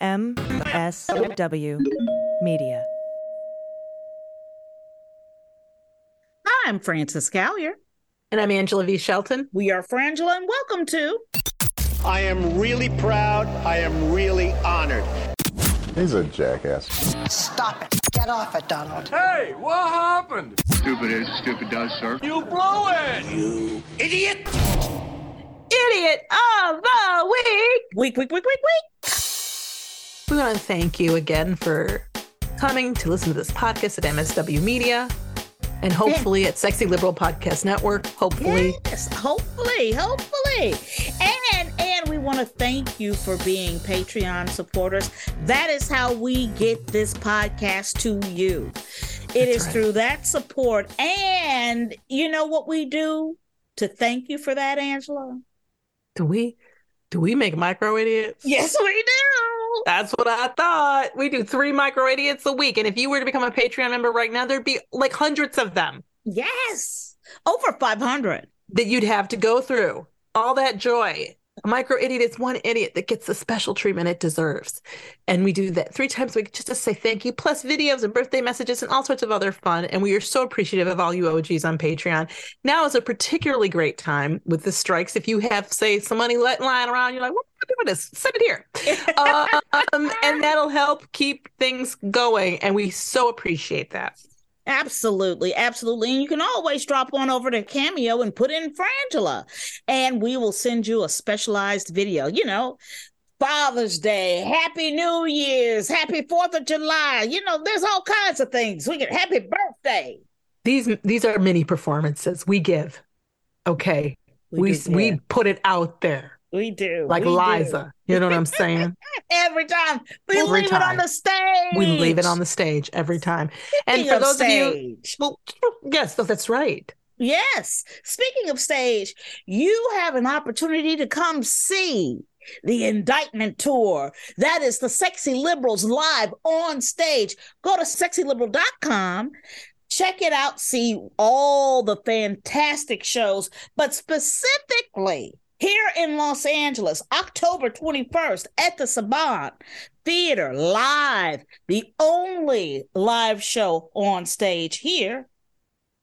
MSW Media. Hi, I'm Frances Callier. And I'm Angela V. Shelton. We are Frangela, and welcome to. I am really proud. I am really honored. He's a jackass. Stop it. Get off it, Donald. Hey, what happened? Stupid is, stupid does, sir. You blow it! You idiot! Idiot of the week! Week, week, week, week, week. We want to thank you again for coming to listen to this podcast at MSW Media and hopefully at Sexy Liberal Podcast Network. Hopefully. Yes, hopefully, hopefully. And and we want to thank you for being Patreon supporters. That is how we get this podcast to you. It That's is right. through that support. And you know what we do to thank you for that, Angela? Do we do we make micro idiots? Yes, we do. That's what I thought. We do three micro idiots a week. And if you were to become a Patreon member right now, there'd be like hundreds of them. Yes. Over 500. That you'd have to go through. All that joy a micro idiot is one idiot that gets the special treatment it deserves. And we do that three times a week just to say thank you, plus videos and birthday messages and all sorts of other fun. And we are so appreciative of all you OGs on Patreon. Now is a particularly great time with the strikes. If you have, say, some money lying around, you're like, what am I doing this? Send it here. um, and that'll help keep things going. And we so appreciate that. Absolutely, absolutely. And you can always drop on over to Cameo and put in Frangela, and we will send you a specialized video. You know, Father's Day, Happy New Year's, Happy Fourth of July. You know, there's all kinds of things. We get Happy Birthday. These these are mini performances we give. Okay, we we, do, we put it out there. We do. Like we Liza. Do. You know what I'm saying? every time. We every leave time. it on the stage. We leave it on the stage every time. Speaking and for those stage. of you yes, that's right. Yes. Speaking of stage, you have an opportunity to come see the indictment tour. That is the Sexy Liberals live on stage. Go to sexyliberal.com check it out, see all the fantastic shows, but specifically here in Los Angeles, October 21st at the Saban Theater live, the only live show on stage here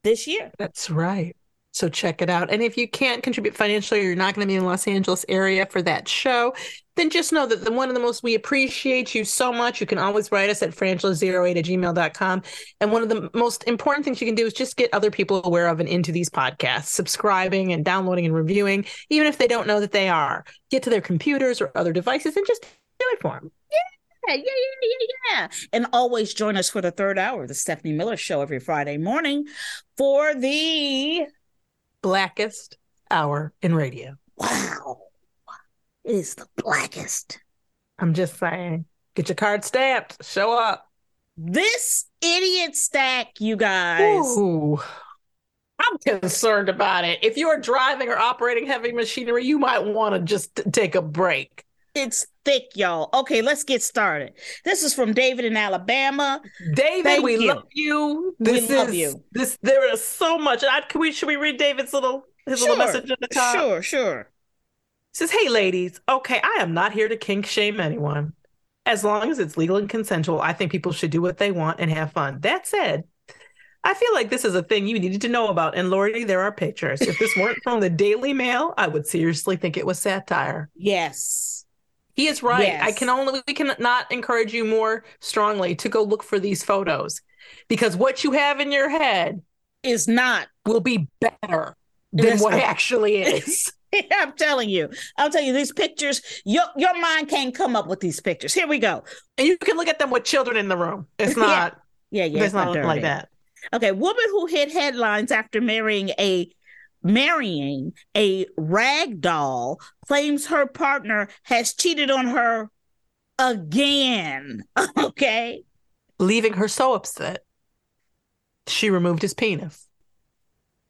this year. That's right. So check it out. And if you can't contribute financially or you're not going to be in the Los Angeles area for that show, then just know that the one of the most we appreciate you so much. You can always write us at frangela08 at gmail.com. And one of the most important things you can do is just get other people aware of and into these podcasts, subscribing and downloading and reviewing, even if they don't know that they are. Get to their computers or other devices and just do it for them. Yeah, yeah, yeah, yeah, yeah. And always join us for the third hour of the Stephanie Miller Show every Friday morning for the blackest hour in radio. Wow. It is the blackest. I'm just saying. Get your card stamped. Show up. This idiot stack, you guys. Ooh. I'm concerned about it. If you're driving or operating heavy machinery, you might want to just take a break. It's thick, y'all. Okay, let's get started. This is from David in Alabama. David, Thank we you. love you. This we love is, you. This there is so much. I, can we should we read David's little his sure. little message at the top? Sure, sure. Says, "Hey, ladies. Okay, I am not here to kink shame anyone. As long as it's legal and consensual, I think people should do what they want and have fun. That said." I feel like this is a thing you needed to know about. And Lordy, there are pictures. If this weren't from the Daily Mail, I would seriously think it was satire. Yes. He is right. Yes. I can only we cannot encourage you more strongly to go look for these photos because what you have in your head is not will be better than what actually is. I'm telling you. I'm telling you, these pictures, your your mind can't come up with these pictures. Here we go. And you can look at them with children in the room. It's not yeah, yeah, yeah it's, not, not like that. Okay, woman who hit headlines after marrying a marrying a rag doll claims her partner has cheated on her again. Okay. leaving her so upset. She removed his penis.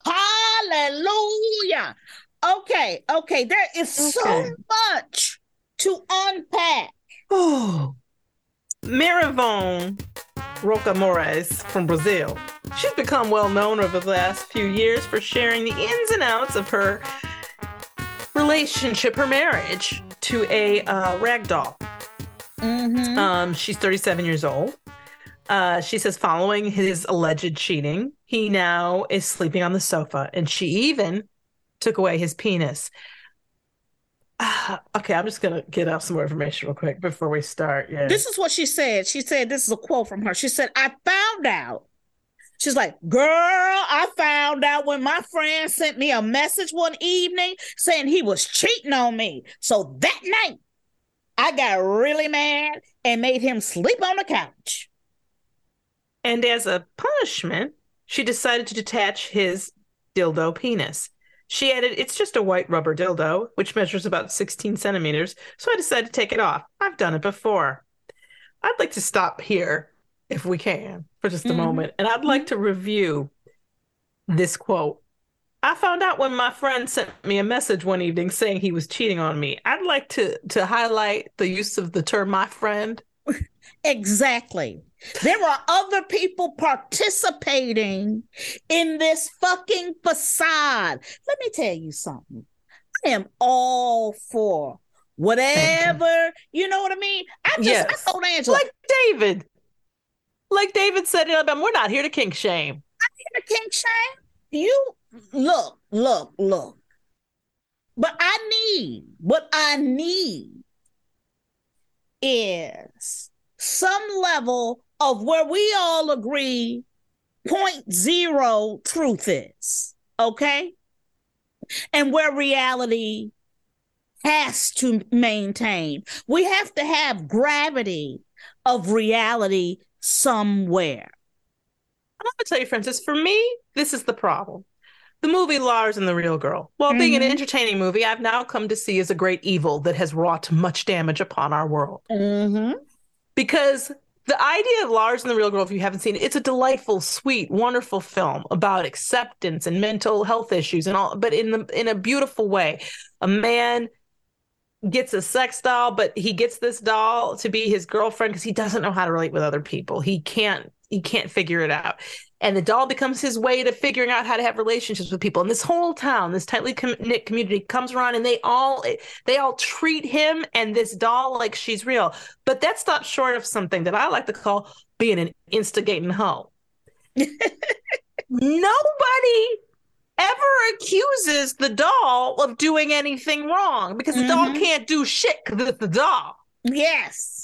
Hallelujah. Okay. Okay. There is so much to unpack. Oh. Maravone Roca Moraes from Brazil. She's become well known over the last few years for sharing the ins and outs of her relationship, her marriage to a uh, rag doll. Mhm. Um, she's 37 years old. Uh, she says following his alleged cheating, he now is sleeping on the sofa, and she even took away his penis. Okay, I'm just gonna get out some more information real quick before we start. Yeah. This is what she said. She said, This is a quote from her. She said, I found out. She's like, Girl, I found out when my friend sent me a message one evening saying he was cheating on me. So that night, I got really mad and made him sleep on the couch. And as a punishment, she decided to detach his dildo penis. She added, It's just a white rubber dildo, which measures about 16 centimeters, so I decided to take it off. I've done it before. I'd like to stop here, if we can, for just a Mhm. moment, and I'd like to review this quote. I found out when my friend sent me a message one evening saying he was cheating on me. I'd like to to highlight the use of the term my friend. Exactly. There are other people participating in this fucking facade. Let me tell you something. I am all for whatever, you know what I mean? I'm just Yes. I told Angela, Like David. Like David said in Alabama, we're not here to kink shame. I'm here to kink shame. You look, look, look. But I need what I need is some level of where we all agree point zero truth is, okay? And where reality has to maintain. We have to have gravity of reality somewhere. I'm gonna tell you, Francis, for me, this is the problem. The movie Lars and the Real Girl, while being an Mhm. entertaining movie, I've now come to see as a great evil that has wrought much damage upon our world. Mm-hmm. Because the idea of Lars and the Real Girl, if you haven't seen it, it's a delightful, sweet, wonderful film about acceptance and mental health issues and all, but in the in a beautiful way. A man gets a sex doll, but he gets this doll to be his girlfriend because he doesn't know how to relate with other people. He can't he can't figure it out. And the doll becomes his way to figuring out how to have relationships with people. And this whole town, this tightly knit community comes around and they all they all treat him and this doll like she's real. But that stops short of something that I like to call being an instigating hoe. Nobody ever accuses the doll of doing anything wrong because the doll Mhm. can't do shit because it's the doll. Yes.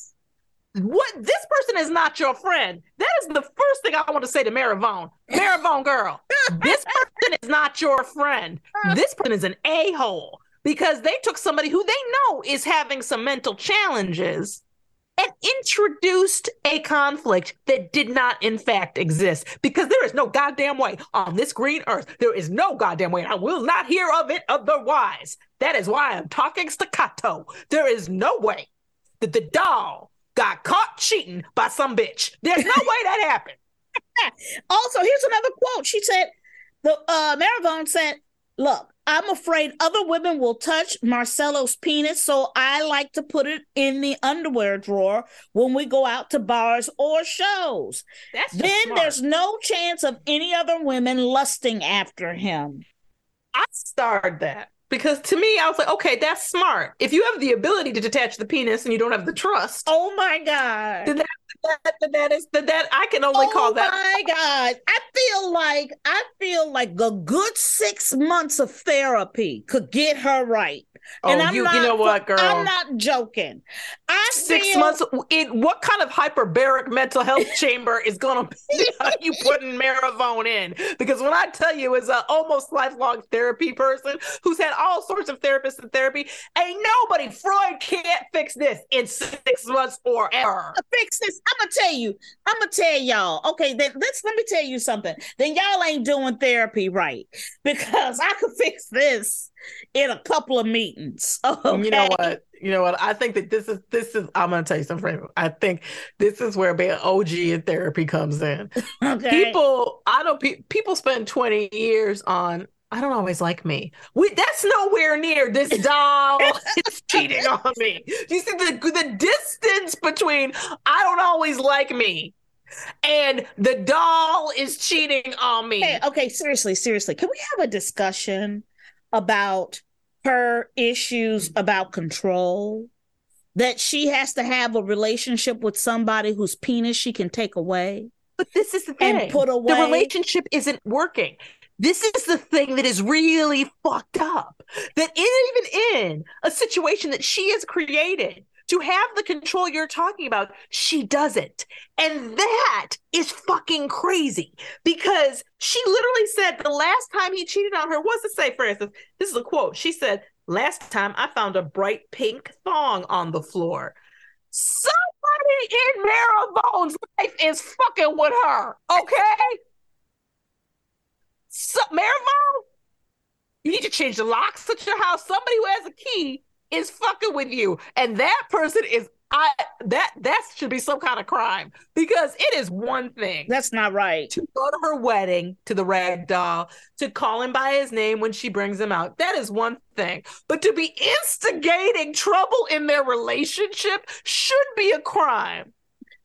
What this person is not your friend. That is the first thing I want to say to Maravone. Maravone girl, this person is not your friend. This person is an a-hole because they took somebody who they know is having some mental challenges and introduced a conflict that did not in fact exist because there is no goddamn way on this green earth there is no goddamn way and i will not hear of it otherwise that is why i'm talking staccato there is no way that the doll got caught cheating by some bitch there's no way that happened Also, here's another quote. She said, "The uh, Maravone said, look, I'm afraid other women will touch Marcelo's penis, so I like to put it in the underwear drawer when we go out to bars or shows. that's Then smart. there's no chance of any other women lusting after him." I starred that because to me, I was like, okay, that's smart. If you have the ability to detach the penis and you don't have the trust, Oh my god! then that, that, that, that is that, that I can only oh call that. Oh my god! I feel like I feel like a good six months of therapy could get her right. Oh, and I'm you, not, you know what, girl? I'm not joking. I Six feel- months. In what kind of hyperbaric mental health chamber is going to be you putting Maravone in? Because when I tell you, as an almost lifelong therapy person who's had all sorts of therapists and therapy, ain't nobody Freud can't fix this in six months or ever. fix this. I'm gonna tell you. I'm gonna tell y'all. Okay, then let's let me tell you something. Then y'all ain't doing therapy right because I could fix this in a couple of meetings. Okay? You know what? you know what? I think that this is this is. I'm gonna tell you something. I think this is where being OG in therapy comes in. Okay. People, I don't. Pe- people spend 20 years on. I don't always like me. We, that's nowhere near this doll is cheating on me. You see the the distance between I don't always like me and the doll is cheating on me? Okay, okay, seriously, seriously. Can we have a discussion about her issues about control? That she has to have a relationship with somebody whose penis she can take away. But this is the thing. And put away. The relationship isn't working. This is the thing that is really fucked up. That even in a situation that she has created to have the control you're talking about, she doesn't. And that is fucking crazy because she literally said the last time he cheated on her was to say, for instance, this is a quote. She said, Last time I found a bright pink thong on the floor. Somebody in Marabone's life is fucking with her, okay? So, Maribone, you need to change the locks at your house. Somebody who has a key is fucking with you, and that person is I that that should be some kind of crime because it is one thing That's not right. to go to her wedding to the rag doll to call him by his name when she brings him out. That is one thing, but to be instigating trouble in their relationship should be a crime.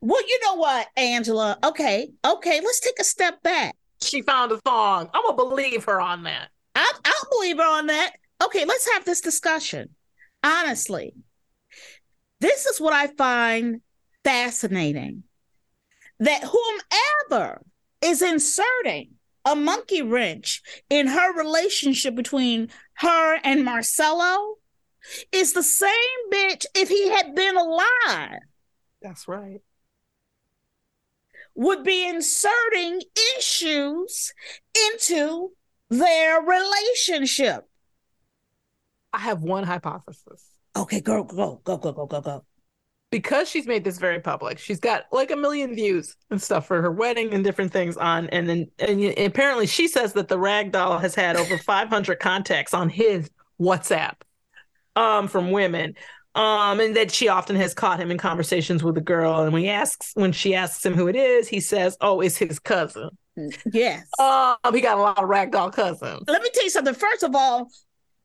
Well, you know what, Angela? Okay, okay, let's take a step back. She found a thong. I'm gonna believe her on that. I'll, I'll believe her on that. Okay, let's have this discussion. Honestly, this is what I find fascinating that whomever is inserting a monkey wrench in her relationship between her and Marcelo is the same bitch if he had been alive That's right. would be inserting issues into their relationship. I have one hypothesis. Okay, go, go, go, go, go, go, go. because she's made this very public she's got like a million views and stuff for her wedding and different things on and then and y- apparently she says that the rag doll has had over 500 contacts on his whatsapp um from women um and that she often has caught him in conversations with a girl and when he asks when she asks him who it is he says oh it's his cousin Yes. um he got a lot of rag doll cousins Let me tell you something. First of all,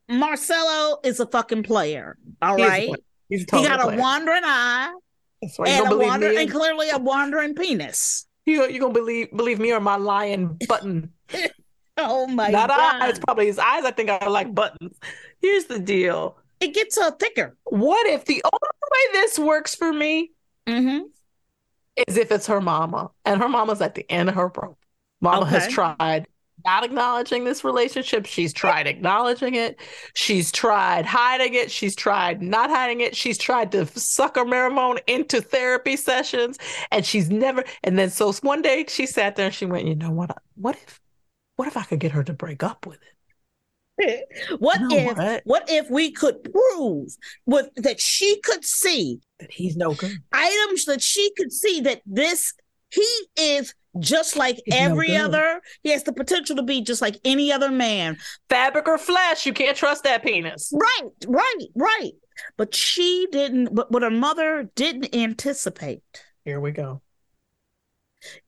Marcelo is a fucking player. All He right. player. He's a He got a wandering eye and a believe wander and clearly a wandering penis. you, you gonna believe believe me or my lion button Oh my Not god. eyes, probably his eyes. I think are like buttons. Here's the deal. It gets uh, thicker. What if the only way this works for me Mm-hmm. is if it's her mama and her mama's at the end of her rope? Mama has tried not acknowledging this relationship. She's tried acknowledging it. She's tried hiding it. She's tried not hiding it. She's tried to sucker Marimone into therapy sessions and she's never. And then so one day she sat there and she went, you know what? What if, what if I could get her to break up with it? What You know if what? what if we could prove with that she could see That he's no good. items that she could see that this he is just like He's every good. other he has the potential to be just like any other man Fabric or flesh, you can't trust that penis. right right right but she didn't but what her mother didn't anticipate Here we go.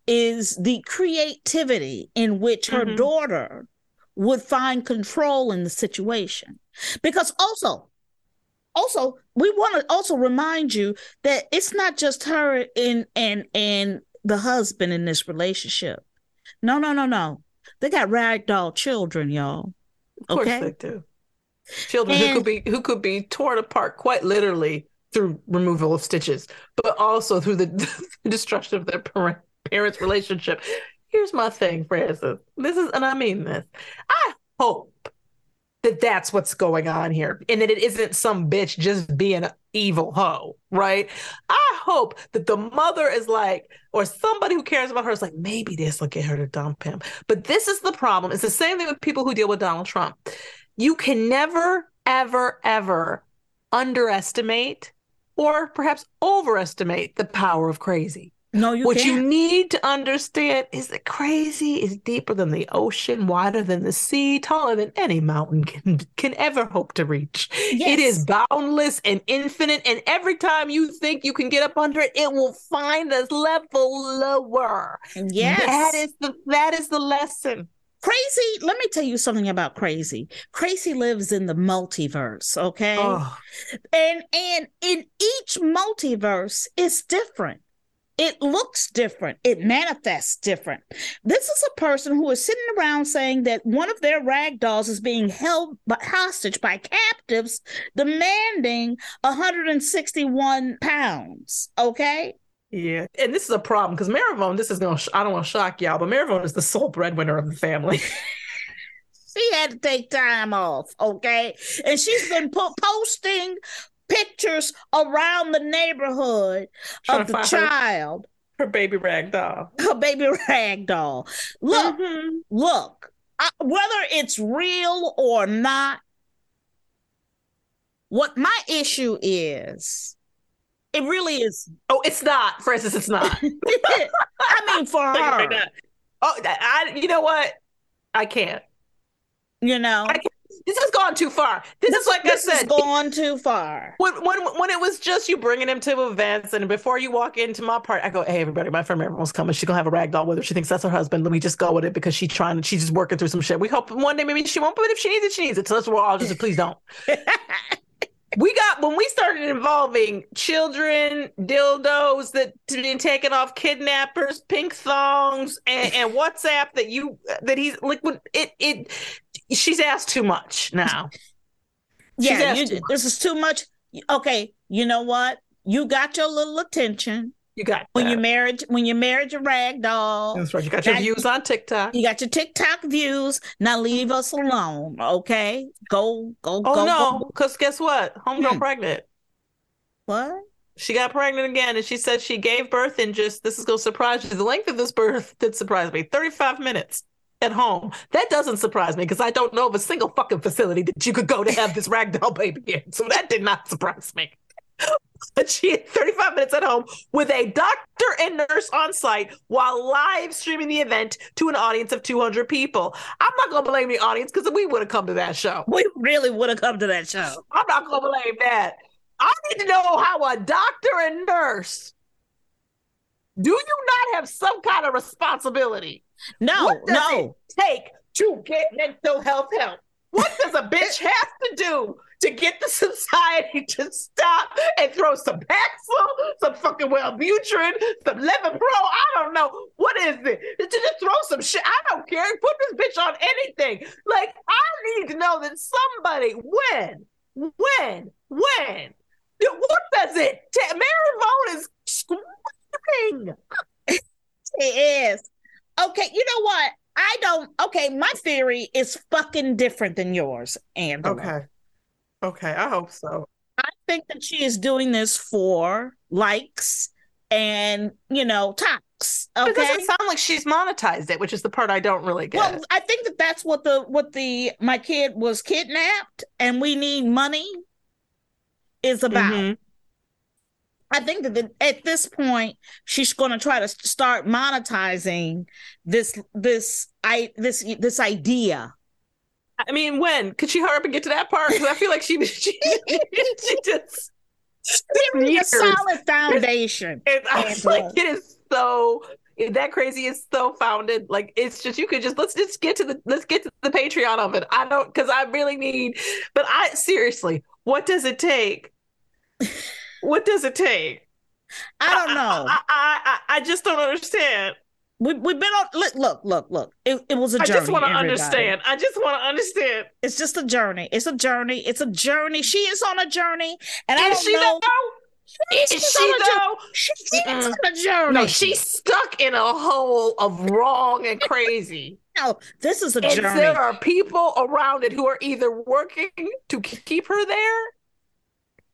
is the creativity in which her Mhm. daughter would find control in the situation because also also we want to also remind you that it's not just her and and and the husband in this relationship no no no no they got ragdoll children y'all Of course Okay. they do. Children who could be who could be torn apart quite literally through removal of stitches, but also through the destruction of their parent, parents' relationship. Here's my thing, Francis. This is, and I mean this. I hope that that's what's going on here, and that it isn't some bitch just being evil hoe, right? I hope that the mother is like, or somebody who cares about her is like, maybe this will get her to dump him. But this is the problem. It's the same thing with people who deal with Donald Trump. You can never, ever, ever underestimate or perhaps overestimate the power of crazy. No, you what you can't. need to understand is that crazy is deeper than the ocean, wider than the sea, taller than any mountain can can ever hope to reach. It is boundless and infinite, and every time you think you can get up under it, it will find a level lower. Yes. That is the that is the lesson. Crazy, let me tell you something about Crazy. Crazy lives in the multiverse, okay? Oh, And and in each multiverse it's different. It looks different. It manifests different. This is a person who is sitting around saying that one of their rag dolls is being held by, hostage by captives demanding 161 pounds. Okay. yeah. And this is a problem because Maravone, this is gonna sh- I don't want to shock y'all, but Maravone is the sole breadwinner of the family. She had to take time off, okay? And she's been po- posting pictures around the neighborhood of the find her- child, Her baby rag doll. her baby rag doll. Look, Mhm. look, I, whether it's real or not, what my issue is, it really is. Oh, it's not, Francis. It's not. I mean, for her, Oh, I, I- you know what? I can't. you know, I can't. This has gone too far. This, is like this I said. gone too far. when, when when it was just you bringing him to events, and before you walk into my part, I go, "Hey, everybody, my friend Marilyn's coming. She's gonna have a rag doll with her. She thinks that's her husband. Let me just go with it because she's trying. To she's just working through some shit. We hope one day maybe she won't, but if she needs it, she needs it. So that's what we're all just please don't. we got when we started involving children, dildos that being taken off, kidnappers, pink thongs, and, and WhatsApp that you that he's like when it it she's asked too much now. Yeah, you, this is too much. Okay, you know what? You got your little attention You got when you married when you married your rag doll. That's right. You got your That- views on TikTok. You got your TikTok views. Now leave us alone, okay? Go, go, Oh go. no, because guess what? Homegirl Hmm. pregnant. What? She got pregnant again, and she said she gave birth in just this is gonna surprise you. The length of this birth did surprise me. 35 minutes at home. That doesn't surprise me because I don't know of a single fucking facility that you could go to have this ragdoll baby in. So that did not surprise me. But she had 35 minutes at home with a doctor and nurse on site while live streaming the event to an audience of 200 people. I'm not gonna blame the audience because we would have come to that show. We really would have come to that show. I'm not gonna blame that. I need to know how a doctor and nurse do you not have some kind of responsibility? No, no. take to get mental health help? What does a bitch have to do to get the society to stop and throw some Paxil, some fucking Wellbutrin, some Lexapro? I don't know. What is it? To just throw some shit. I don't care. Put this bitch on anything. Like, I need to know that somebody, when, when, when, what does it take? Maravone is screaming. It is. Okay, you know what? I don't. Okay, my theory is fucking different than yours, Angela. Okay, Okay, I hope so. I think that she is doing this for likes and you know talks. It Okay. doesn't sound like she's monetized it, which is the part I don't really get. Well, I think that that's what the what the my kid was kidnapped and we need money is about. Mhm. I think that the, at this point she's going to try to start monetizing this this I this this idea. I mean, when could she hurry up and get to that part? Because I feel like she she, she just. Give me a solid foundation. It, I like, it is so that crazy is so founded. Like it's just you could just let's just get to the let's get to the Patreon of it. I don't because I really need, but I seriously, what does it take? What does it take? I don't know. I I, I, I just don't understand. We we've been on look look look look. It, it was a journey. I just want to understand. I just want to understand. It's just a journey. It's a journey. It's a journey. She is on a journey, and I don't she know. though? Is She's she on a though? She is on a journey. No, she's stuck in a hole of wrong and crazy. No, this is a and journey. there are people around it who are either working to keep her there,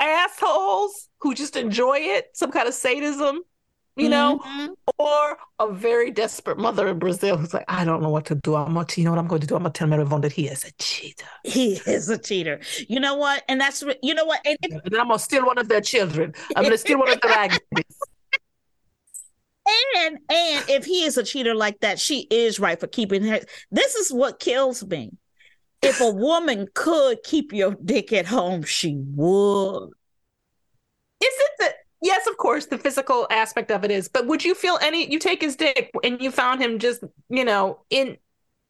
assholes who just enjoy it, some kind of sadism, you know, Mhm. or a very desperate mother in Brazil who's like, I don't know what to do. I'm going to, you know what I'm going to do? I'm going to tell Maravon that he is a cheater. He is a cheater. You know what? And that's you know what? And, and And I'm going to steal one of their children. I'm going to steal one of their agonies. And and if he is a cheater like that, she is right for keeping her. This is what kills me. If a woman could keep your dick at home, she would. Is it the yes, of course, the physical aspect of it is, but would you feel any you take his dick and you found him just, you know, in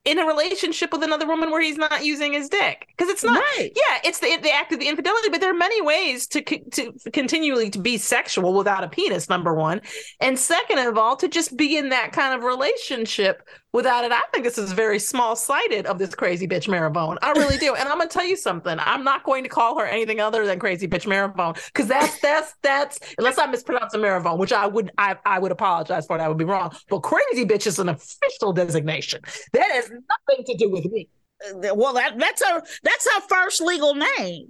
in a relationship with another woman where he's not using his dick because it's not Right. yeah it's the, the act of the infidelity but there are many ways to to continually to be sexual without a penis number one and second of all to just be in that kind of relationship without it i think this is very small sighted of this crazy bitch maribone. I really do. And i'm gonna tell you something. I'm not going to call her anything other than crazy bitch maribone because that's that's that's unless i mispronounce maribone which i would I, I would apologize for that would be wrong but crazy bitch is an official designation. That has nothing to do with me. Well, that, that's her that's her first legal name.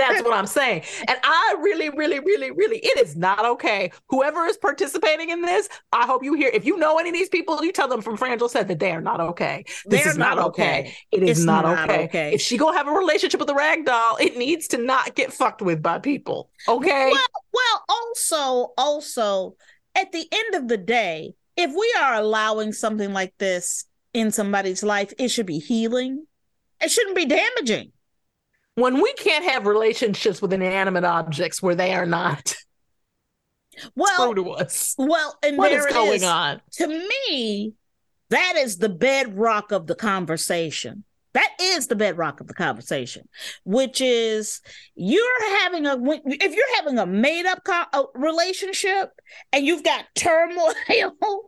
That's what I'm saying. And I really, really, really, really, it is not okay. Whoever is participating in this, I hope you hear. If you know any of these people, you tell them from Frangel said that they are not okay. This They're is not not okay. okay. It is It's not, not okay. okay. If she gonna have a relationship with a rag doll, it needs to not get fucked with by people. Okay. Well, well, also, also, at the end of the day, if we are allowing something like this in somebody's life, it should be healing. It shouldn't be damaging. When we can't have relationships with inanimate objects where they are not Well, true to us, well, and what there is going is. on? To me, that is the bedrock of the conversation. That is the bedrock of the conversation, which is you're having a if you're having a made up co- a relationship and you've got turmoil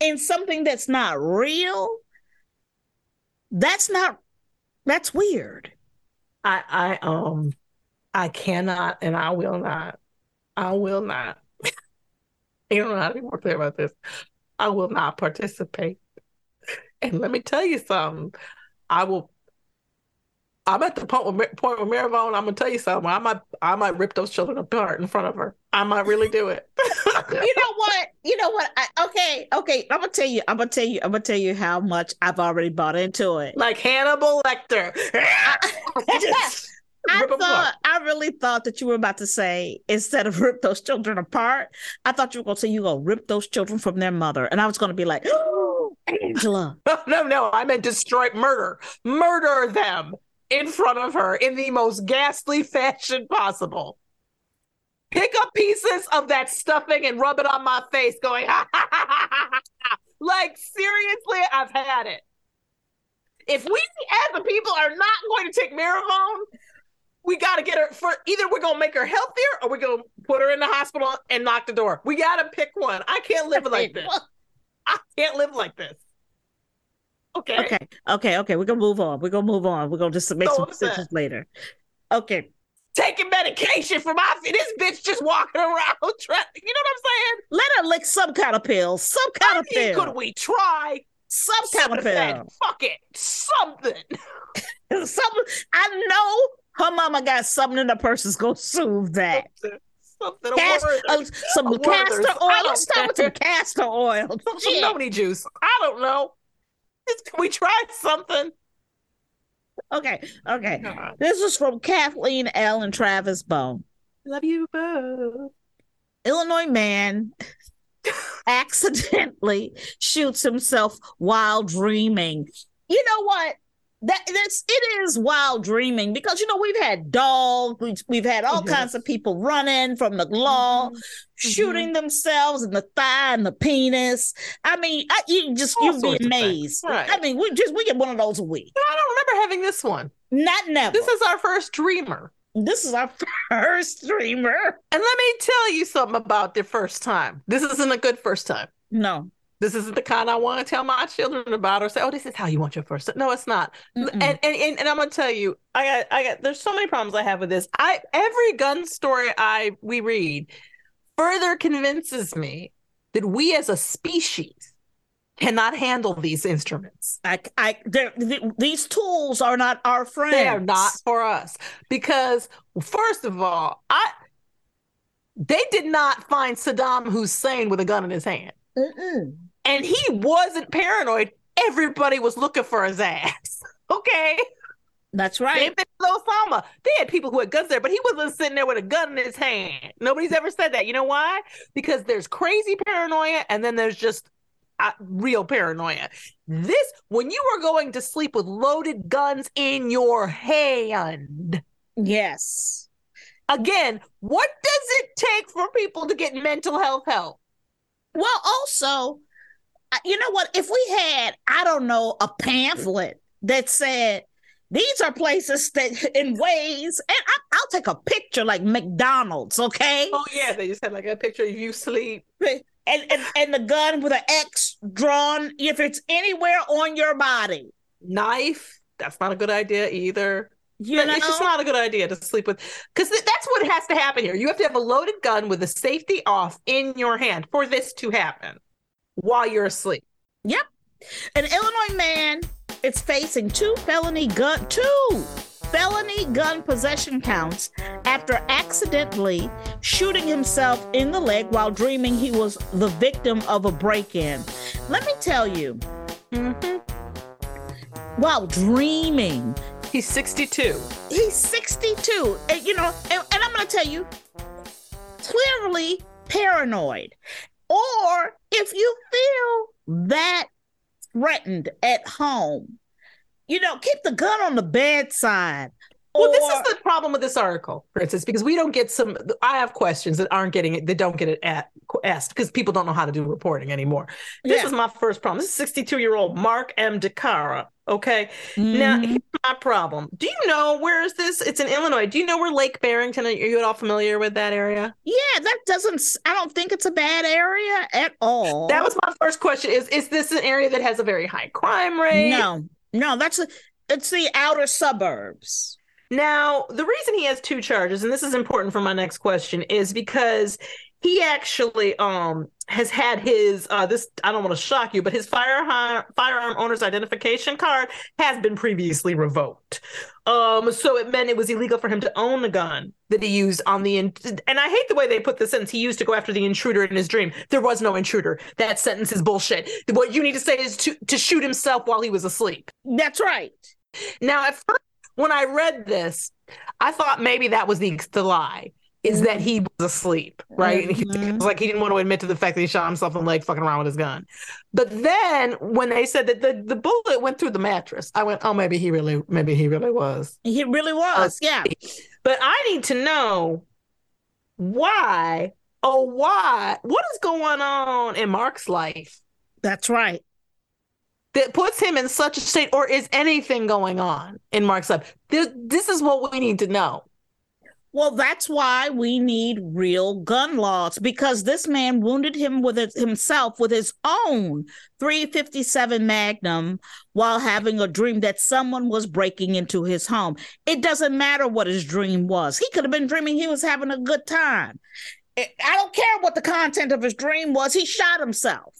in something that's not real. That's not. That's weird. I, I, um, I cannot, and I will not. I will not. you don't know how to be more clear about this. I will not participate. And let me tell you something. I will. I'm at the point with point with. I'm gonna tell you something. I might, I might rip those children apart in front of her. I might really do it. you know what? You know what? I, okay, okay. I'm gonna tell you. I'm gonna tell you. I'm gonna tell you how much I've already bought into it. like Hannibal Lecter. I thought I really thought that you were about to say instead of rip those children apart, I thought you were going to say you gonna rip those children from their mother, and I was going to be like, Angela. no, no, I meant destroy, murder, murder them in front of her in the most ghastly fashion possible. Pick up pieces of that stuffing and rub it on my face, going, like, seriously, I've had it. If we as the people are not going to take Maravone, we got to get her for either we're going to make her healthier or we're going to put her in the hospital and lock the door. We got to pick one. I can't live like this. I can't live like this. Okay. Okay, okay, okay. We're gonna move on. We're gonna move on. We're gonna just make So some upset. decisions later. Okay. Taking medication for my feet. this bitch just walking around trying, you know what I'm saying? Let her lick some kind of pill. Some kind I of pill. could we try some kind of something? pill. Fuck it, something. something. I know her mama got something in the purse that's gonna soothe that. Something. A Cas- word, uh, some castor oil. Let's start with some castor oil. some, some noni juice. I don't know. Just- Can we try something? Okay, okay. God. This is from Kathleen L. and Travis Bone. Love you both. Illinois man accidentally shoots himself while dreaming. You know what? That that's it is wild dreaming because you know we've had dogs, we've, we've had all Yes. kinds of people running from the law, mm-hmm. Mm-hmm. shooting themselves in the thigh and the penis. I mean, I, you just All you'd be sorts of things. amazed. Right. I mean, we just we get one of those a week. I don't remember having this one. Not never. This is our first dreamer. this is our first dreamer. And let me tell you something about the first time. This isn't a good first time. No. This isn't the kind I want to tell my children about or say, oh, this is how you want your first. No, it's not. Mm-mm. And, and and and I'm gonna tell you, I got I got there's so many problems I have with this. I every gun story I we read further convinces me that we as a species cannot handle these instruments. I, I, th- these tools are not our friends. They are not for us. Because first of all, I they did not find Saddam Hussein with a gun in his hand. Mm-mm. and he wasn't paranoid. Everybody was looking for his ass. Okay. That's Same right. thing with Osama. They had people who had guns there, but he wasn't sitting there with a gun in his hand. Nobody's ever said that. You know why? Because there's crazy paranoia, and then there's just uh, real paranoia. This, when you are going to sleep with loaded guns in your hand, Yes. again, what does it take for people to get mental health help? Well, also, you know what? If we had, I don't know, a pamphlet that said these are places that in ways, and I, I'll take a picture like McDonald's, okay? Oh yeah, they just had like a picture of you sleep. And, and and the gun with an X drawn if it's anywhere on your body. Knife. That's not a good idea either. You know, it's just not a good idea to sleep with because that's what has to happen here. You have to have a loaded gun with the safety off in your hand for this to happen while you're asleep. Yep. An Illinois man is facing two felony gun two felony gun possession counts after accidentally shooting himself in the leg while dreaming he was the victim of a break-in. Let me tell you, mm-hmm. while dreaming, He's 62. he's 62 and you know and, and i'm going to tell you clearly paranoid or if you feel that threatened at home you know keep the gun on the bedside Well, this is the problem with this article, for instance, because we don't get some. I have questions that aren't getting it, that don't get it at, asked because people don't know how to do reporting anymore. This Yeah. is my first problem. This is 62 year old Mark M. Dicara. Okay. Now, Mhm. here's my problem. Do you know where is this? It's in Illinois. Do you know where Lake Barrington? Are you at all familiar with that area? yeah that doesn't I don't think it's a bad area at all That was my first question. Is is this an area that has a very high crime rate? no no that's a, it's the outer suburbs Now, the reason he has two charges, and this is important for my next question, is because he actually um has had his uh this I don't want to shock you, but his firearm firearm owner's identification card has been previously revoked. Um, so it meant it was illegal for him to own the gun that he used on the in- and I hate the way they put the sentence. He used to go after the intruder in his dream. There was no intruder. That sentence is bullshit. What you need to say is to to shoot himself while he was asleep. that's right Now, at first, when I read this, I thought maybe that was the, the lie. Is that he was asleep, right? And he- it was like he didn't want to admit to the fact that he shot himself in the leg fucking around with his gun. But then when they said that the, the bullet went through the mattress, I went, oh, maybe he really, maybe he really was. he really was yeah But I need to know why, oh, why, what is going on in Mark's life that's right that puts him in such a state, or is anything going on in Mark's life? This, this is what we need to know. Well, that's why we need real gun laws because this man wounded him with it himself with his own 357 Magnum while having a dream that someone was breaking into his home. It doesn't matter what his dream was. He could have been dreaming he was having a good time. I don't care what the content of his dream was. He shot himself.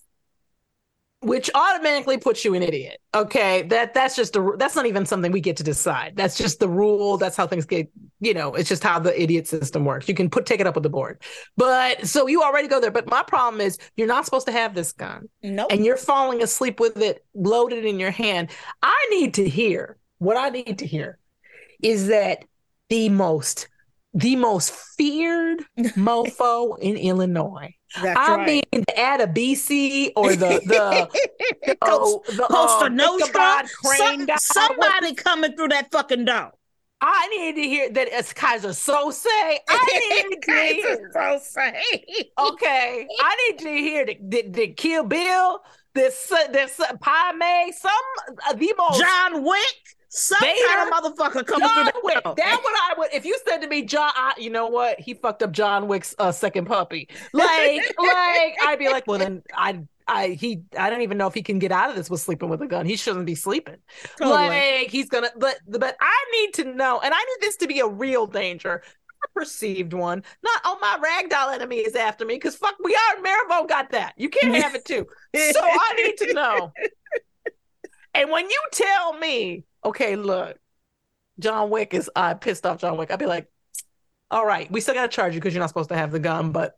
Which automatically puts you an idiot. Okay, that that's just the that's not even something we get to decide. That's just the rule. That's how things get. You know, it's just how the idiot system works. You can put take it up with the board, but so you already go there. But my problem is you're not supposed to have this gun, Nope. and you're falling asleep with it loaded in your hand. I need to hear what I need to hear is that the most the most feared mofo in Illinois. That's I right. mean, add a BC or the the oh, the Cosa uh, Nostra. Some- somebody coming through that fucking door. I need to hear that it's Keyser Söze. I need to hear. so say. Okay, I need to hear that the, the Kill Bill, this this Pai Mei, some uh, the most John Wick, some Vader, kind of motherfucker coming John through Wick. that what I would. If you said to me, John, I, you know what? He fucked up John Wick's uh, second puppy. Like, like I'd be like, well, then I, I, he, I don't even know if he can get out of this with sleeping with a gun. He shouldn't be sleeping. Totally. Like he's gonna. But, the but I need to know, and I need this to be a real danger. a Perceived one, not oh my ragdoll enemy is after me because fuck we are Marivaux got that. You can't have it too. So I need to know. And when you tell me, okay, look, John Wick is I pissed off John Wick, I'd be like, all right, we still gotta charge you because you're not supposed to have the gun, but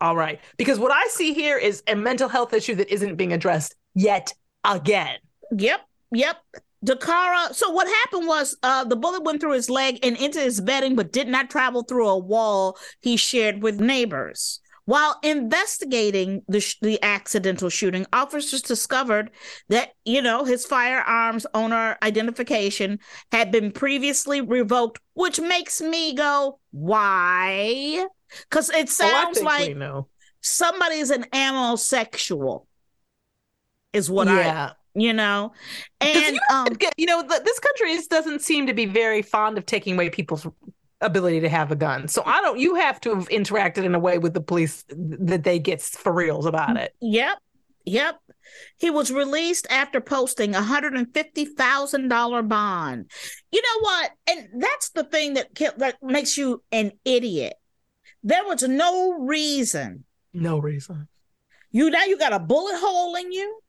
all right. Because what I see here is a mental health issue that isn't being addressed yet again. Yep, yep. Dakara. So what happened was uh, the bullet went through his leg and into his bedding, but did not travel through a wall he shared with neighbors. While investigating the sh- the accidental shooting, officers discovered that you know his firearms owner identification had been previously revoked, which makes me go, why? Because it sounds oh, like somebody's an ammo sexual, is what yeah. I you know and you, um you know this country doesn't seem to be very fond of taking away people's ability to have a gun. So i don't you have to have interacted in a way with the police that they get for reals about it. Yep yep. He was released after posting a hundred and fifty thousand dollar bond. You know what? And that's the thing that that makes you an idiot. There was no reason. No reason. You now you got a bullet hole in you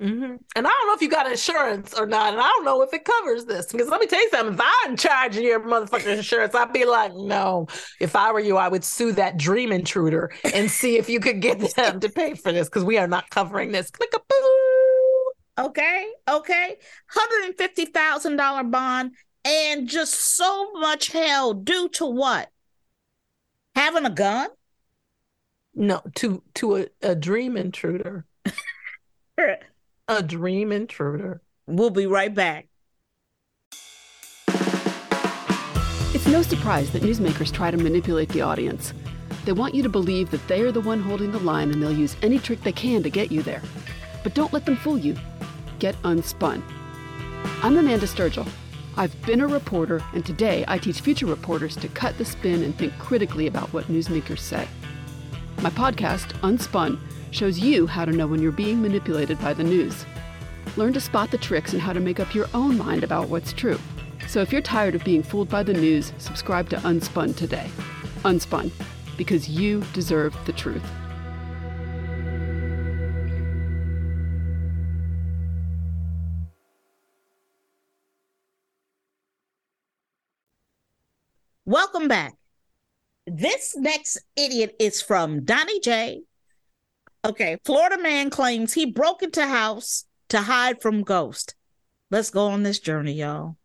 Mm-hmm. And I don't know if you got insurance or not, and I don't know if it covers this. Because let me tell you something: if I'm charging your motherfucking insurance, I'd be like, no. If I were you, I would sue that dream intruder and see if you could get them to pay for this because we are not covering this. Click a boo. Okay, okay, hundred and fifty thousand dollar bond, and just so much hell due to what? Having a gun? No, to to a, a dream intruder. A dream intruder. We'll be right back. It's no surprise that newsmakers try to manipulate the audience. They want you to believe that they are the one holding the line and they'll use any trick they can to get you there. But don't let them fool you. Get unspun. I'm Amanda Sturgill. I've been a reporter, and today I teach future reporters to cut the spin and think critically about what newsmakers say. My podcast, Unspun, shows you how to know when you're being manipulated by the news. Learn to spot the tricks and how to make up your own mind about what's true. So if you're tired of being fooled by the news, subscribe to Unspun today. Unspun, because you deserve the truth. Welcome back. This next idiot is from Donnie J. Okay, Florida man claims he broke into house to hide from ghost. Let's go on this journey, y'all.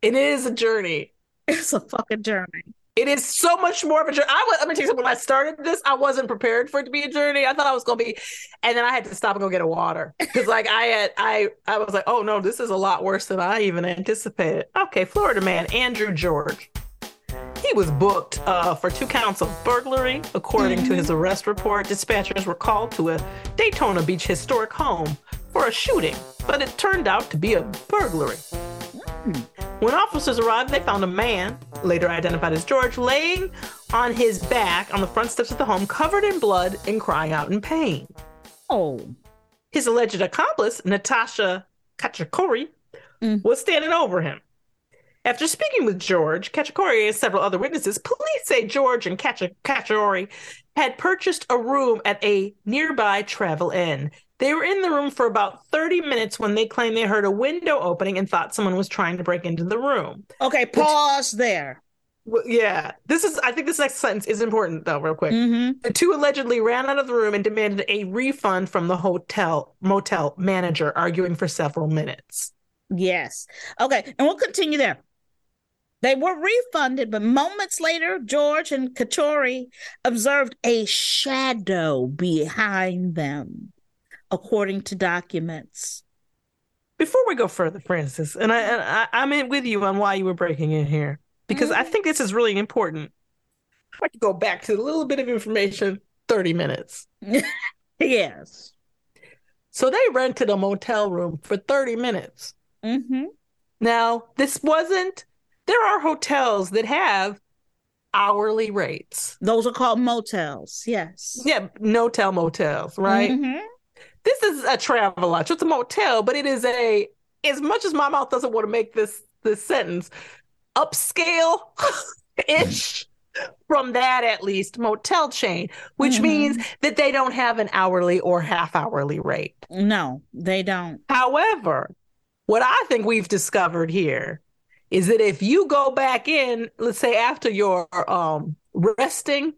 It is a journey. It's a fucking journey. It is so much more of a journey. I was, let me tell you something. When I started this, I wasn't prepared for it to be a journey. I thought I was going to be, and then I had to stop and go get a water because, like, I had, I, I was like, oh no, this is a lot worse than I even anticipated. Okay, Florida man Andrew George. He was booked uh, for two counts of burglary. According mm-hmm. to his arrest report, dispatchers were called to a Daytona Beach historic home for a shooting, but it turned out to be a burglary. Mm. When officers arrived, they found a man, later identified as George, laying on his back on the front steps of the home, covered in blood and crying out in pain. Oh. His alleged accomplice, Natasha Cacciatori, mm. was standing over him. After speaking with George, Cacciatori, and several other witnesses, police say George and Cacciatori had purchased a room at a nearby travel inn. They were in the room for about 30 minutes when they claimed they heard a window opening and thought someone was trying to break into the room. Okay, pause Which, there. Well, yeah, this is. I think this next sentence is important, though. Real quick, mm-hmm. the two allegedly ran out of the room and demanded a refund from the hotel motel manager, arguing for several minutes. Yes. Okay, and we'll continue there. They were refunded, but moments later, George and Cacciatori observed a shadow behind them, according to documents. Before we go further, Francis, and I, and I I'm in with you on why you were breaking in here because mm-hmm. I think this is really important. I could go back to a little bit of information. Thirty minutes. yes. So they rented a motel room for thirty minutes. Mm-hmm. Now this wasn't there are hotels that have hourly rates. Those are called motels. Yes. Yeah, no-tell motels, right? Mm-hmm. This is a travel lodge. It's a motel, but it is a as much as my mouth doesn't want to make this this sentence upscale ish from that at least motel chain, which mm-hmm. means that they don't have an hourly or half hourly rate. No, they don't. However, what I think we've discovered here is that if you go back in, let's say after your um resting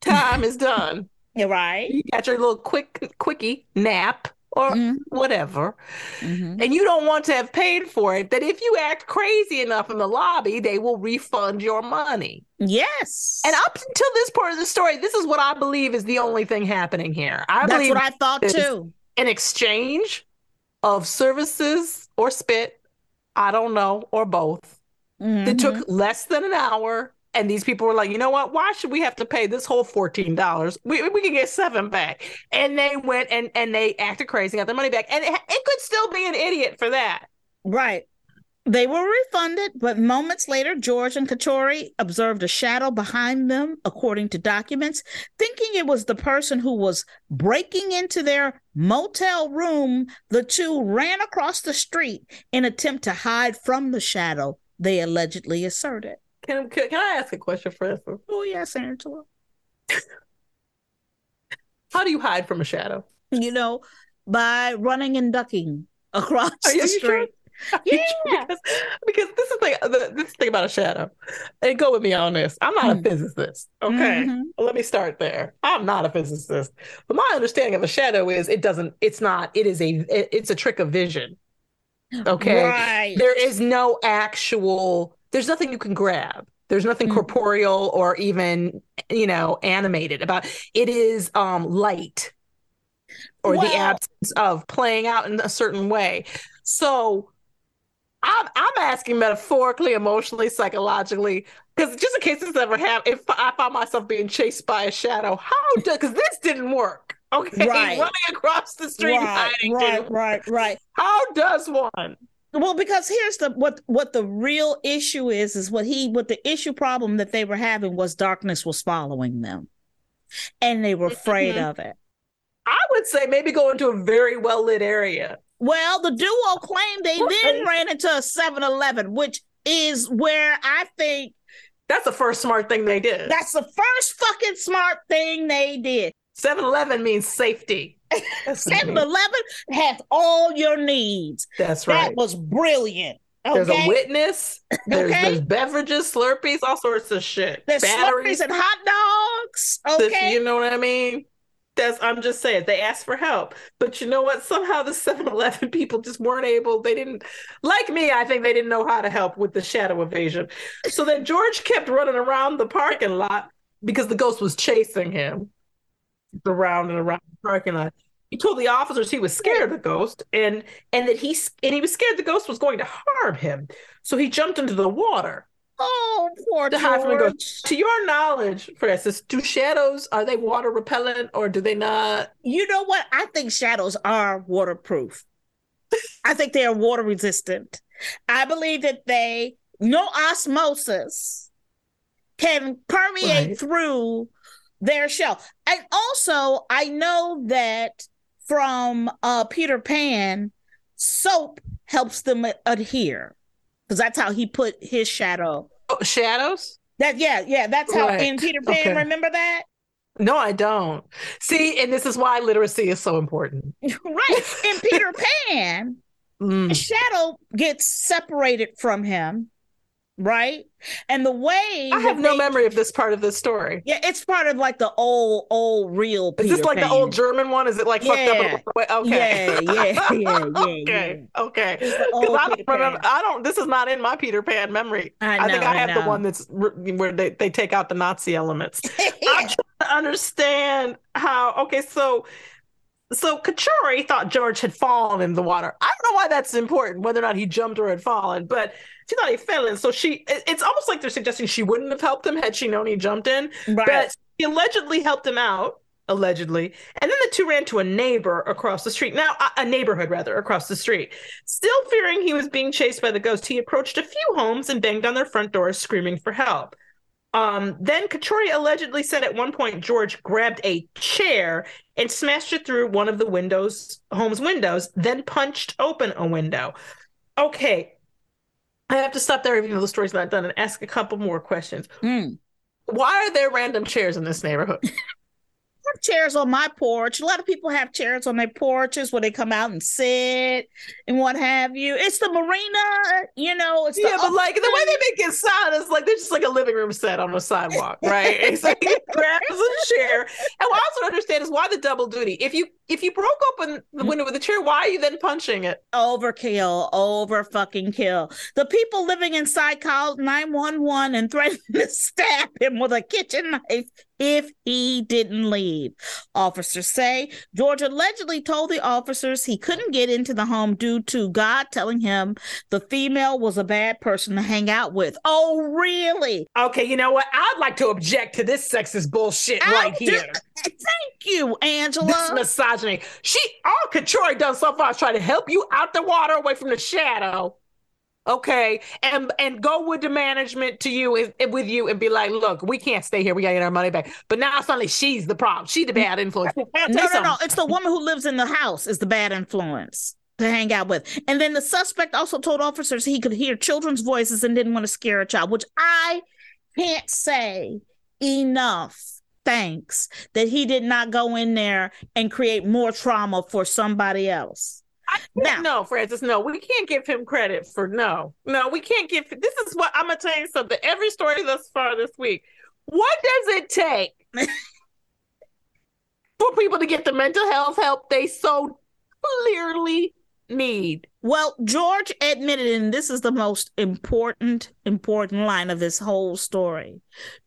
time is done, you're right. You got your little quick quickie nap or Mhm. whatever, Mhm. and you don't want to have paid for it, that if you act crazy enough in the lobby, they will refund your money. Yes. And up until this part of the story, this is what I believe is the only thing happening here. I That's believe what I thought too. an exchange of services or spit, I don't know, or both. That Mhm. took less than an hour. And these people were like, you know what? Why should we have to pay this whole $14? We, we can get seven back. And they went and, and they acted crazy, got their money back. And it, it could still be an idiot for that. Right. They were refunded, but moments later, George and Katori observed a shadow behind them, according to documents. Thinking it was the person who was breaking into their motel room, the two ran across the street in attempt to hide from the shadow they allegedly asserted. Can, can, can I ask a question first? Oh, yes, Angela. How do you hide from a shadow? You know, by running and ducking across Are you the sure? street. Yeah. because, because this is like the this thing about a shadow. And go with me on this. I'm not a Mm. physicist. Okay. Mhm. Let me start there. I'm not a physicist. But my understanding of a shadow is it doesn't, it's not, it is a it- it's a trick of vision. Okay. Right. There is no actual, there's nothing you can grab. There's nothing Mm. corporeal or even, you know, animated about it is um light or the absence of playing out in a certain way. So I'm I'm asking metaphorically, emotionally, psychologically, because just in case this ever happened, if I find myself being chased by a shadow, how do because this didn't work. Okay, Right. running across the street right, hiding right, right, right. How does one? Well, because here's the what what the real issue is is what he what the issue problem that they were having was darkness was following them, and they were afraid Mhm. of it. I would say maybe go into a very well lit area. Well, the duo claimed they then ran into a 7-Eleven, which is where I think That's the first smart thing they did. that's the first fucking smart thing they did. 7 Eleven means safety. That's what it 7 means. Eleven has all your needs. That's right. That was brilliant. There's a witness. There's, Okay. there's beverages, Slurpees, all sorts of shit. There's Batteries. Slurpees and hot dogs. this- Okay. you know what I mean? That's I'm just saying they asked for help. But you know what? Somehow the 7-Eleven people just weren't able, they didn't like me, I think they didn't know how to help with the shadow evasion. So then George kept running around the parking lot because the ghost was chasing him around and around the parking lot. He told the officers he was scared of the ghost and and that he and he was scared the ghost was going to harm him. So he jumped into the water. oh, poor to hide from the ghost. To your knowledge, Francis, do shadows are they water repellent or do they not? You know what? I think shadows are waterproof. I think they are water resistant. I believe that they no osmosis can permeate Right. through their shell. And also, I know that from uh Peter Pan, soap helps them adhere. Because that's how he put his shadow. Oh, shadows? That yeah, yeah, that's how Right. in Peter Pan, Okay. remember that? No, I don't. See, and this is why literacy is so important. right. In Peter Pan, Mm. shadow gets separated from him, right? And the way I have no they- memory of this part of the story. Yeah, it's part of like the old, old, real. Is this Peter like Pan. the old German one? Is it like fucked up? in a Yeah. way? Okay. Yeah, yeah, yeah, yeah, okay. Okay. It's the 'Cause old I don't remember. Pan. I don't. This is not in my Peter Pan memory. I think know, I I have the one that's r- where they, they take out the Nazi elements. I'm trying to understand how. Okay, so so Kachuri thought George had fallen in the water. I don't know why that's important, whether or not he jumped or had fallen, but she thought he fell in. So she, it's almost like they're suggesting she wouldn't have helped him had she known he jumped in. Right. But he allegedly helped him out, allegedly. And then the two ran to a neighbor across the street. Now, a- neighborhood rather, across the street. Still fearing he was being chased by the ghost, he approached a few homes and banged on their front doors, screaming for help. Um, then Kachuri allegedly said at one point George grabbed a chair and smashed it through one of the windows, home's windows, then punched open a window. Okay. I have to stop there even though the story's not done and ask a couple more questions. Hmm. Why are there random chairs in this neighborhood? Have chairs on my porch. A lot of people have chairs on their porches where they come out and sit and what have you. It's the marina, you know. It's the yeah, but like the way they make it sound is like they're just like a living room set on a sidewalk, right? It's like grabs a chair. And what I also don't understand is why the double duty. If you if you broke open the hmm? window with a chair, why are you then punching it? Overkill, over fucking kill. The people living inside called 911 and threatened to stab him with a kitchen knife if he didn't leave. Officers say George allegedly told the officers he couldn't get into the home due to God telling him the female was a bad person to hang out with. Oh, really? Okay, you know what? I'd like to object to this sexist bullshit I'll right do- here. Thank you, Angela. This misogyny. She oh, all Couture done so far is try to help you out the water away from the shadow. Okay, and and go with the management to you and with you and be like, look, we can't stay here. We gotta get our money back. But now suddenly she's the problem. She the bad influence. I'll tell you no, no, no. It's the woman who lives in the house is the bad influence to hang out with. And then the suspect also told officers he could hear children's voices and didn't want to scare a child, which I can't say enough. Thanks that he did not go in there and create more trauma for somebody else. Now, no, Francis, no, we can't give him credit for no, no, we can't give. This is what I'm gonna tell you something. Every story thus far this week, what does it take for people to get the mental health help they so clearly need? Well, George admitted, and this is the most important, important line of this whole story.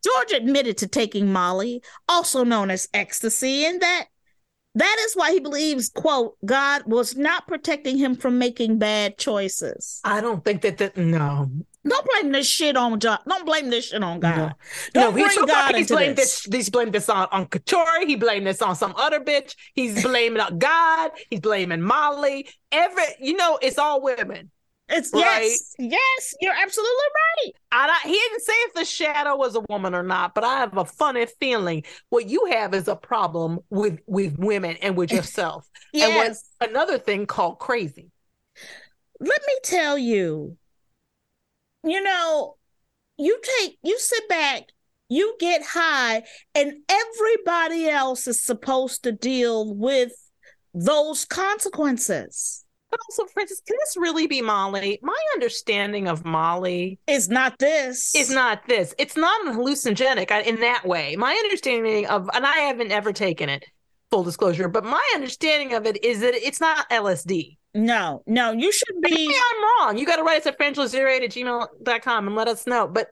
George admitted to taking Molly, also known as ecstasy, and that that is why he believes, quote, God was not protecting him from making bad choices. I don't think that that no. Don't blame this shit on God. Don't blame this shit on God. No, Don't bring so God he's blamed this. this. He's blamed this on, on Couture. He blamed this on some other bitch. He's blaming God. He's blaming Molly. Every you know, it's all women. It's Right. yes, yes, you're absolutely right. I, he didn't say if the shadow was a woman or not, but I have a funny feeling what you have is a problem with with women and with yourself. And Yes. another thing called crazy. let me tell you, you know, you take, you sit back, you get high, and everybody else is supposed to deal with those consequences. But also, Francis, can this really be Molly? My understanding of Molly is not this. is not this. It's not an hallucinogenic uh, in that way. My understanding of, and I haven't ever taken it, full disclosure, but my understanding of it is that it's not LSD. No, no, you should be. Maybe be. I'm wrong. You got to write us at frangela08 at gmail.com and let us know. But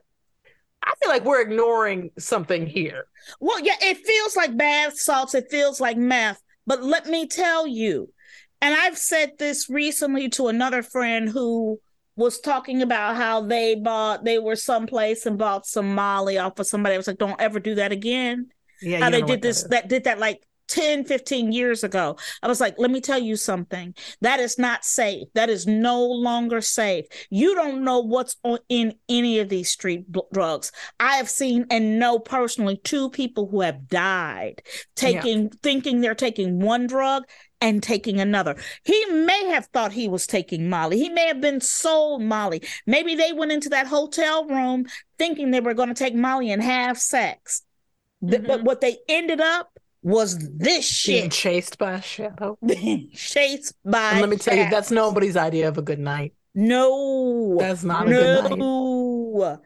I feel like we're ignoring something here. Well, yeah, it feels like bath salts, it feels like meth. But let me tell you, and I've said this recently to another friend who was talking about how they bought, they were someplace and bought some Molly off of somebody. I was like, don't ever do that again. Yeah, how they did this, is. that did that like 10, 15 years ago. I was like, let me tell you something. That is not safe. That is no longer safe. You don't know what's on, in any of these street bl- drugs. I have seen and know personally two people who have died taking, thinking they're taking one drug and taking another. He may have thought he was taking Molly. He may have been sold Molly. Maybe they went into that hotel room thinking they were going to take Molly and have sex. Th- But mm-hmm. what they ended up was this Being shit chased by a shadow. being chased by. And let me tell you, that's nobody's idea of a good night. no, That's not a good night.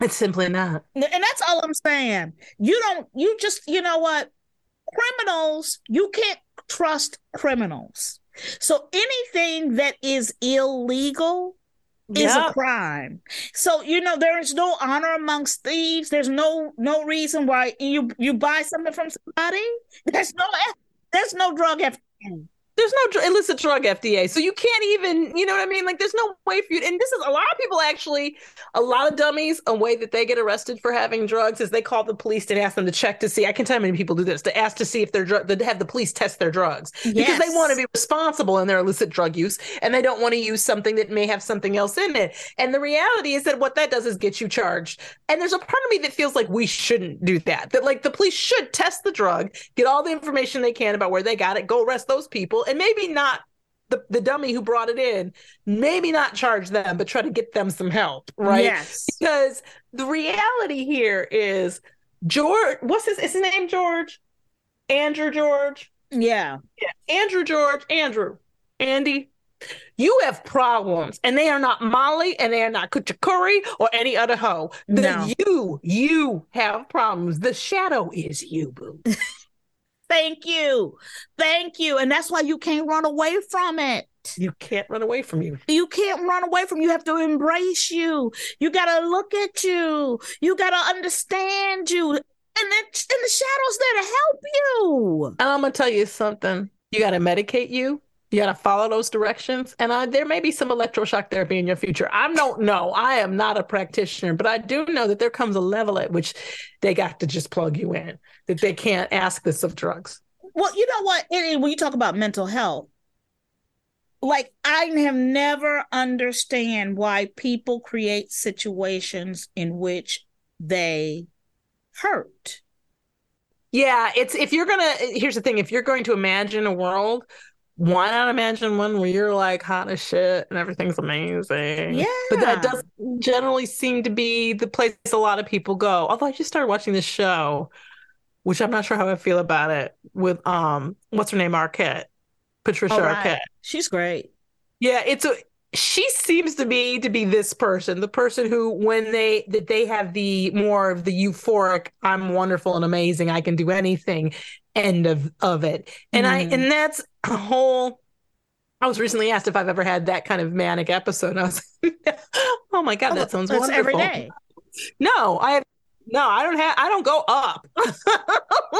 It's simply not. And that's all I'm saying. You don't. You just. You know what? Criminals. You can't trust criminals. So anything that is illegal is a crime. So you know there is no honor amongst thieves. There's no no reason why you you buy something from somebody. There's no there's no drug FDA. There's no dr- illicit drug FDA, so you can't even, you know what I mean? Like, there's no way for you. To, And this is a lot of people actually, a lot of dummies. A way that they get arrested for having drugs is they call the police and ask them to check to see. I can tell how many people do this to ask to see if their drug, to have the police test their drugs because they want to be responsible in their illicit drug use and they don't want to use something that may have something else in it. And the reality is that what that does is get you charged. And there's a part of me that feels like we shouldn't do that. That like the police should test the drug, get all the information they can about where they got it, go arrest those people, and maybe not the, the dummy who brought it in, maybe not charge them, but try to get them some help, right? Yes. Because the reality here is George, what's his, is his name George? Andrew George? Yeah. Yeah, Andrew George, Andrew, Andy. You have problems, and they are not Molly, and they are not Kuchikuri or any other hoe. The- No. You, you have problems. The shadow is you, boo. Thank you. Thank you. And that's why you can't run away from it. You can't run away from you. You can't run away from you. have to embrace you. You got to look at you. You got to understand you. And then in the shadows there to help you. And I'm going to tell you something. You got to medicate you. You got to follow those directions. And I, there may be some electroshock therapy in your future. I don't know. I am not a practitioner, but I do know that there comes a level at which they got to just plug you in, that they can't ask this of drugs. Well, you know what? when you talk about mental health, like I have never understand why people create situations in which they hurt. Yeah, it's if you're gonna here's the thing, if you're going to imagine a world, why not imagine one where you're like hot as shit and everything's amazing? Yeah. But that doesn't generally seem to be the place a lot of people go. Although I just started watching this show, which I'm not sure how I feel about it, with um what's her name, Arquette. Patricia right. Arquette. She's great. Yeah, it's a she seems to be to be this person, the person who when they that they have the more of the euphoric, I'm wonderful and amazing, I can do anything end of of it. And mm. I and that's a whole I was recently asked if I've ever had that kind of manic episode. I was like, oh my god, that sounds That's wonderful. Every day. No, I have no, I don't have. I don't go up. oh,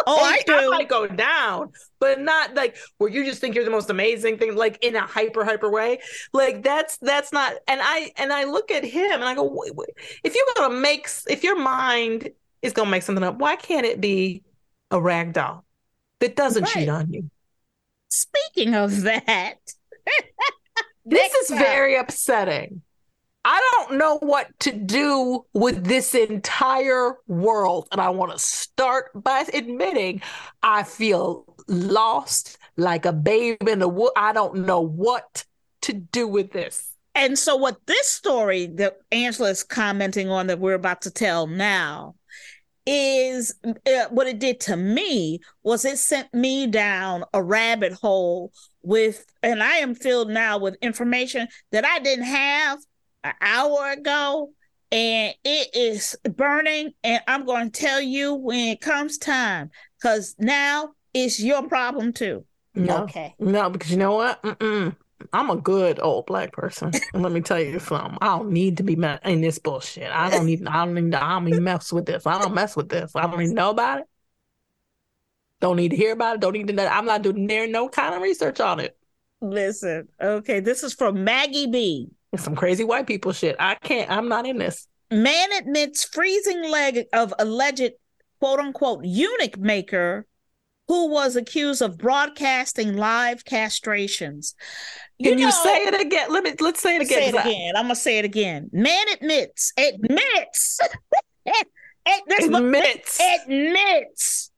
I do. I might go down, but not like where you just think you're the most amazing thing, like in a hyper hyper way. Like that's that's not. And I and I look at him and I go, wait, wait. if you're gonna make, if your mind is gonna make something up, why can't it be a rag doll that doesn't right. cheat on you? Speaking of that, this is very upsetting. I don't know what to do with this entire world. And I want to start by admitting I feel lost like a babe in the wood. I don't know what to do with this. And so, what this story that Angela is commenting on that we're about to tell now is uh, what it did to me was it sent me down a rabbit hole with, and I am filled now with information that I didn't have an hour ago and it is burning and i'm going to tell you when it comes time because now it's your problem too. No, okay. No because you know what? Mm-mm. i'm a good old black person. Let me tell you something. I don't need to be in this bullshit. I don't need i don't need i don't even mess with this. I don't mess with this. I don't even know about it don't need to hear about it. Don't need to Know. i'm not doing there no kind of research on it. Listen okay this is from maggie b some crazy white people shit. I can't, I'm not in this. Man admits freezing leg of alleged quote unquote eunuch maker who was accused of broadcasting live castrations. You Can know, you say it again? Let me let's say it again. Say it again. I... am gonna say it again. Man admits admits admits admits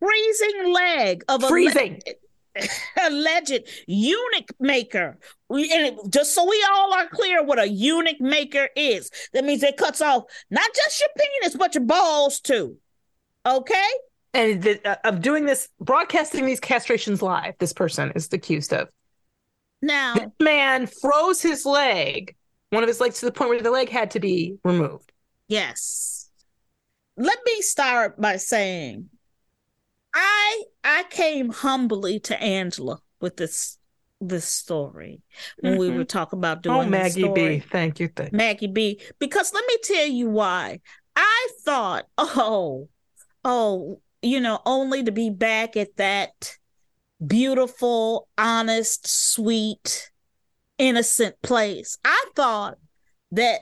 freezing leg of freezing. A, alleged eunuch maker. We, and it, just so we all are clear what a eunuch maker is, that means it cuts off not just your penis, but your balls too. Okay? And the, uh, of doing this, broadcasting these castrations live, this person is accused of. Now, this man froze his leg, one of his legs, to the point where the leg had to be removed. Yes. Let me start by saying I I came humbly to Angela with this this story when mm-hmm. we were talking about doing. Oh, Maggie B, thank you, thank Maggie B. Because let me tell you why. I thought, oh, oh, you know, only to be back at that beautiful, honest, sweet, innocent place. I thought that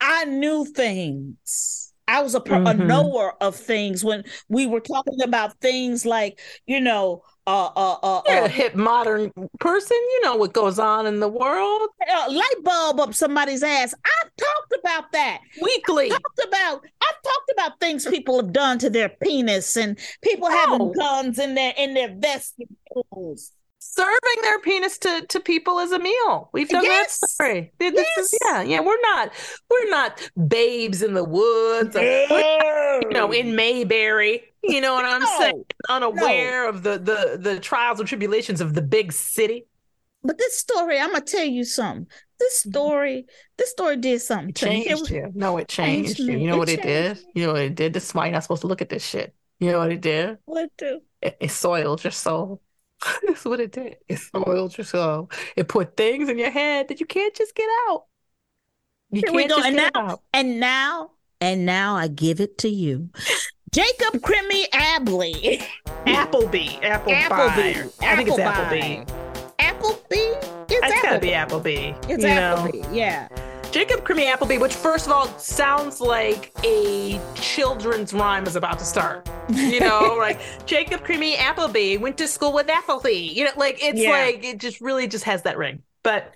I knew things I was a, mm-hmm. a knower of things when we were talking about things like, you know, uh, uh, uh, You're a uh, hip modern person. You know what goes on in the world. A light bulb up somebody's ass. I've talked about that weekly. I've talked about I've talked about things people have done to their penis and people oh. having guns in their in their vegetables serving their penis to to people as a meal. We've done yes. that story. This yes. is yeah, yeah. We're not we're not babes in the woods, no. you know, in Mayberry. You know what I'm no. saying? Unaware no. of the the the trials and tribulations of the big city. But this story, I'm gonna tell you something. This mm-hmm. story, this story did something. It changed you. No, it changed, changed you. You know it what it did? You know what it did? This is why you're not supposed to look at this shit. You know what it did? What do? It, it soiled your soul. That's what it did. It soiled your soul. It put things in your head that you can't just get out. You Here can't we go. just And get now, out. and now, and now I give it to you. Jacob Crimmy Abley. Applebee. Applebee. Applebee. I think it's Applebee. Applebee. Applebee? It's It's gotta be Applebee. Applebee. It's you know? Applebee. Yeah. Jacob Creamy Applebee, which first of all sounds like a children's rhyme is about to start. You know, like Jacob Creamy Applebee went to school with Applebee. You know, like it's Yeah. like it just really just has that ring. But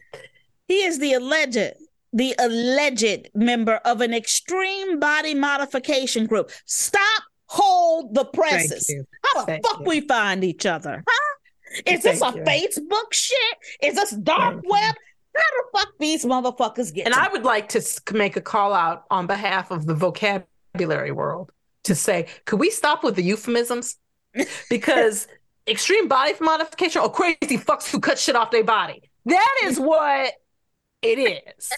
He is the alleged, the alleged member of an extreme body modification group. Stop, hold the presses. How the Thank fuck you. we find each other? Huh? Is this a you. Facebook shit? Is this dark Thank web? How the fuck these motherfuckers get? and I would like to make a call out on behalf of the vocabulary world to say, could we stop with the euphemisms? Because extreme body modification or crazy fucks who cut shit off their body. That is what it is.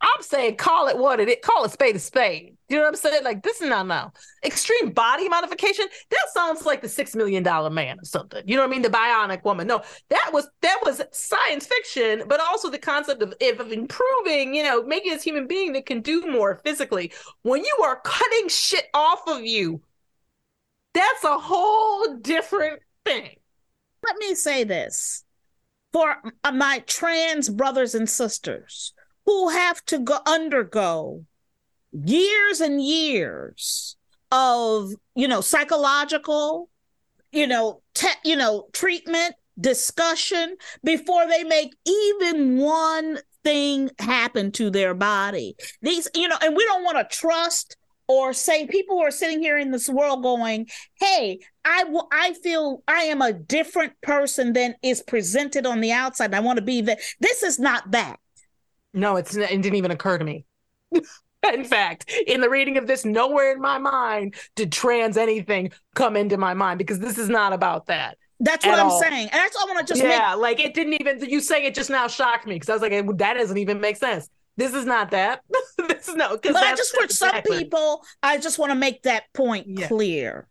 I'm saying call it what it is. Call it spade a spade. You know what I'm saying? Like this is not now. extreme body modification. That sounds like the six million dollar man or something. You know what I mean? The bionic woman. No, that was that was science fiction, but also the concept of, of improving. You know, making this human being that can do more physically. When you are cutting shit off of you, that's a whole different thing. let me say this for uh, my trans brothers and sisters who have to go undergo years and years of you know psychological you know te- you know treatment discussion before they make even one thing happen to their body these you know and we don't want to trust or say people who are sitting here in this world going hey I w- I feel I am a different person than is presented on the outside. I want to be that. This is not that. No, it's it didn't even occur to me. in fact, in the reading of this, nowhere in my mind did trans anything come into my mind because this is not about that. That's what I'm all. saying, and that's all I want to just yeah, like it didn't even. You saying it just now shocked me because I was like, "Eh, that doesn't even make sense. This is not that. this is no. Because But I just for some people, I just want to make that point Yeah. clear.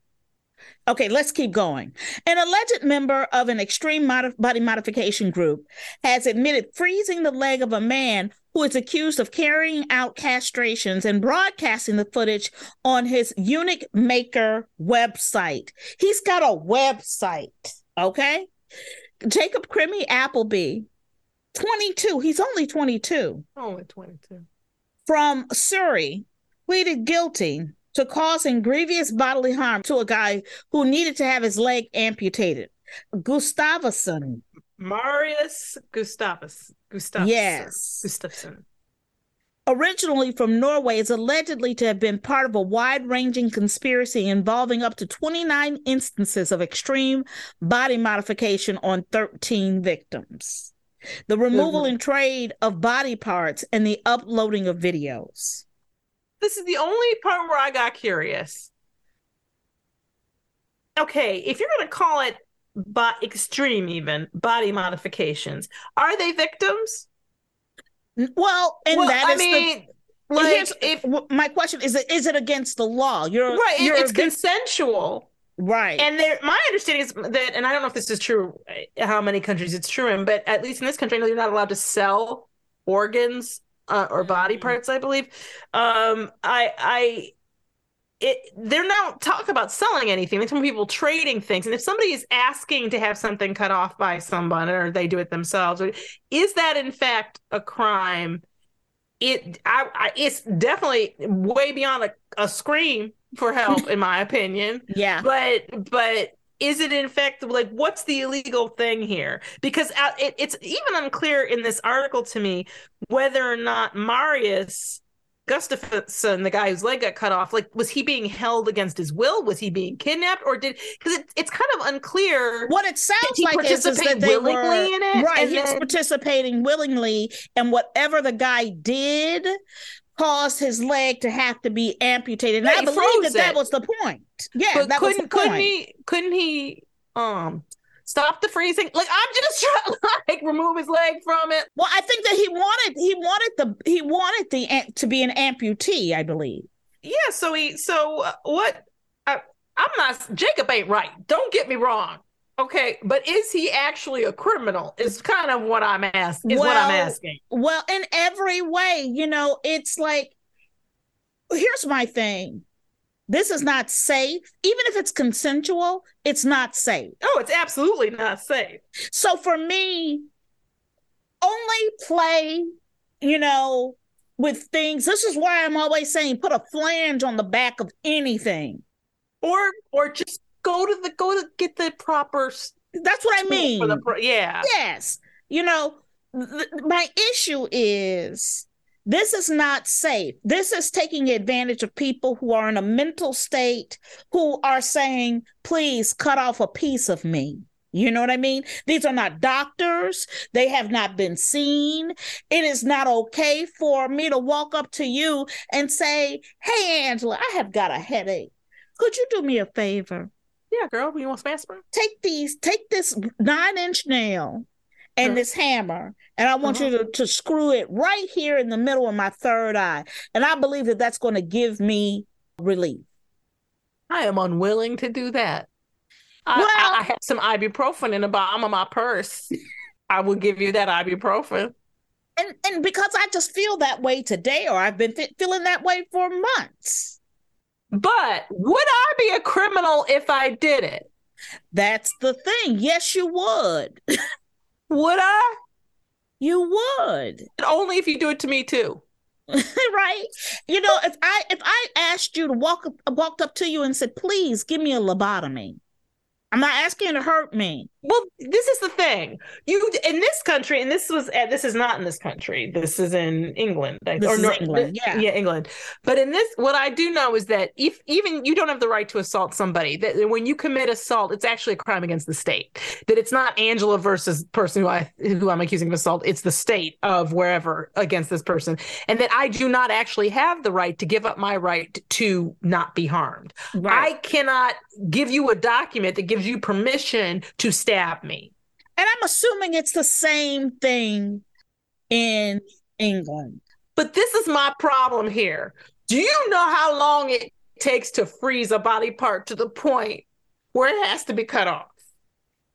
Okay, let's keep going. An alleged member of an extreme mod- body modification group has admitted freezing the leg of a man who is accused of carrying out castrations and broadcasting the footage on his Eunuch Maker website. He's got a website, okay? Jacob Crimi-Appleby, 22. He's only 22 Only 22. from Surrey pleaded guilty to causing grievous bodily harm to a guy who needed to have his leg amputated. Gustavson, Marius Gustavus. Gustavus. Yes. Gustavson. originally from Norway, is allegedly to have been part of a wide ranging conspiracy involving up to 29 instances of extreme body modification on 13 victims. The removal and trade of body parts and the uploading of videos. This is the only part where I got curious. Okay, if you're going to call it but extreme even body modifications, are they victims? Well, and well, that I is the like if my question is: Is it against the law? You're right, You're it's consensual. right. And there, my understanding is that, and I don't know if this is true, uh, how many countries it's true in, but at least in this country, I know you're not allowed to sell organs uh, or body Mm-hmm. parts. I believe. Um, I, I, it. They're not talk about selling anything. They're talking people trading things. And if somebody is asking to have something cut off by someone, or they do it themselves, is that in fact a crime? It, I, I it's definitely way beyond a, a scream for help, in my opinion yeah. but but is it in fact like what's the illegal thing here because uh, it, it's even unclear in this article to me whether or not marius gustavson the guy whose leg got cut off like was he being held against his will was he being kidnapped or did because it, it's kind of unclear What it sounds he like is, is that they willingly were in it? right. He was participating willingly, and whatever the guy did caused his leg to have to be amputated. And Yeah, I believe that that was the point. Yeah, but that couldn't the point. couldn't he couldn't he um stop the freezing like i'm just trying to like remove his leg from it Well, I think that he wanted he wanted the he wanted the to be an amputee. I believe. Yeah, so he so uh, what uh, I'm not Jacob ain't right. Don't get me wrong. Okay, but is he actually a criminal? Is kind of what I'm asking. Is well, what I'm asking. Well, in every way, you know, it's like here's my thing. This is not safe. Even if it's consensual, it's not safe. Oh, it's absolutely not safe. So for me, only play, you know, with things. This is why I'm always saying put a flange on the back of anything. Or or just go to the go to get the proper That's what I mean. For the yeah. Yes. You know, th- my issue is this is not safe. This is taking advantage of people who are in a mental state who are saying, please cut off a piece of me. You know what I mean? These are not doctors. They have not been seen. It is not okay for me to walk up to you and say, Hey, Angela, I have got a headache. Could you do me a favor? Yeah, girl, you want some aspirin? Take these, take this nine inch nail and this hammer, and I want uh-huh. you to, to screw it right here in the middle of my third eye. And I believe that that's going to give me relief. I am unwilling to do that. I, well, I, I have some ibuprofen in the bottom of my purse. I will give you that ibuprofen. And and because I just feel that way today, or I've been th- feeling that way for months. But would I be a criminal if I did it? That's the thing. Yes, you would. would I? You would. Only if you do it to me too. right? You know, if I if I asked you to walk walked up to you and said, "Please give me a lobotomy," I'm not asking you to hurt me. Well, this is the thing. You in this country, and this was uh, this is not in this country. This is in England, this or is North, England. Yeah, yeah, England. But in this, what I do know is that if even you don't have the right to assault somebody, that when you commit assault, it's actually a crime against the state. That it's not Angela versus person who I who I'm accusing of assault. It's the state of wherever against this person, and that I do not actually have the right to give up my right to not be harmed. Right. I cannot give you a document that gives you permission to stab me. And I'm assuming it's the same thing in England. But this is my problem here. Do you know how long it takes to freeze a body part to the point where it has to be cut off?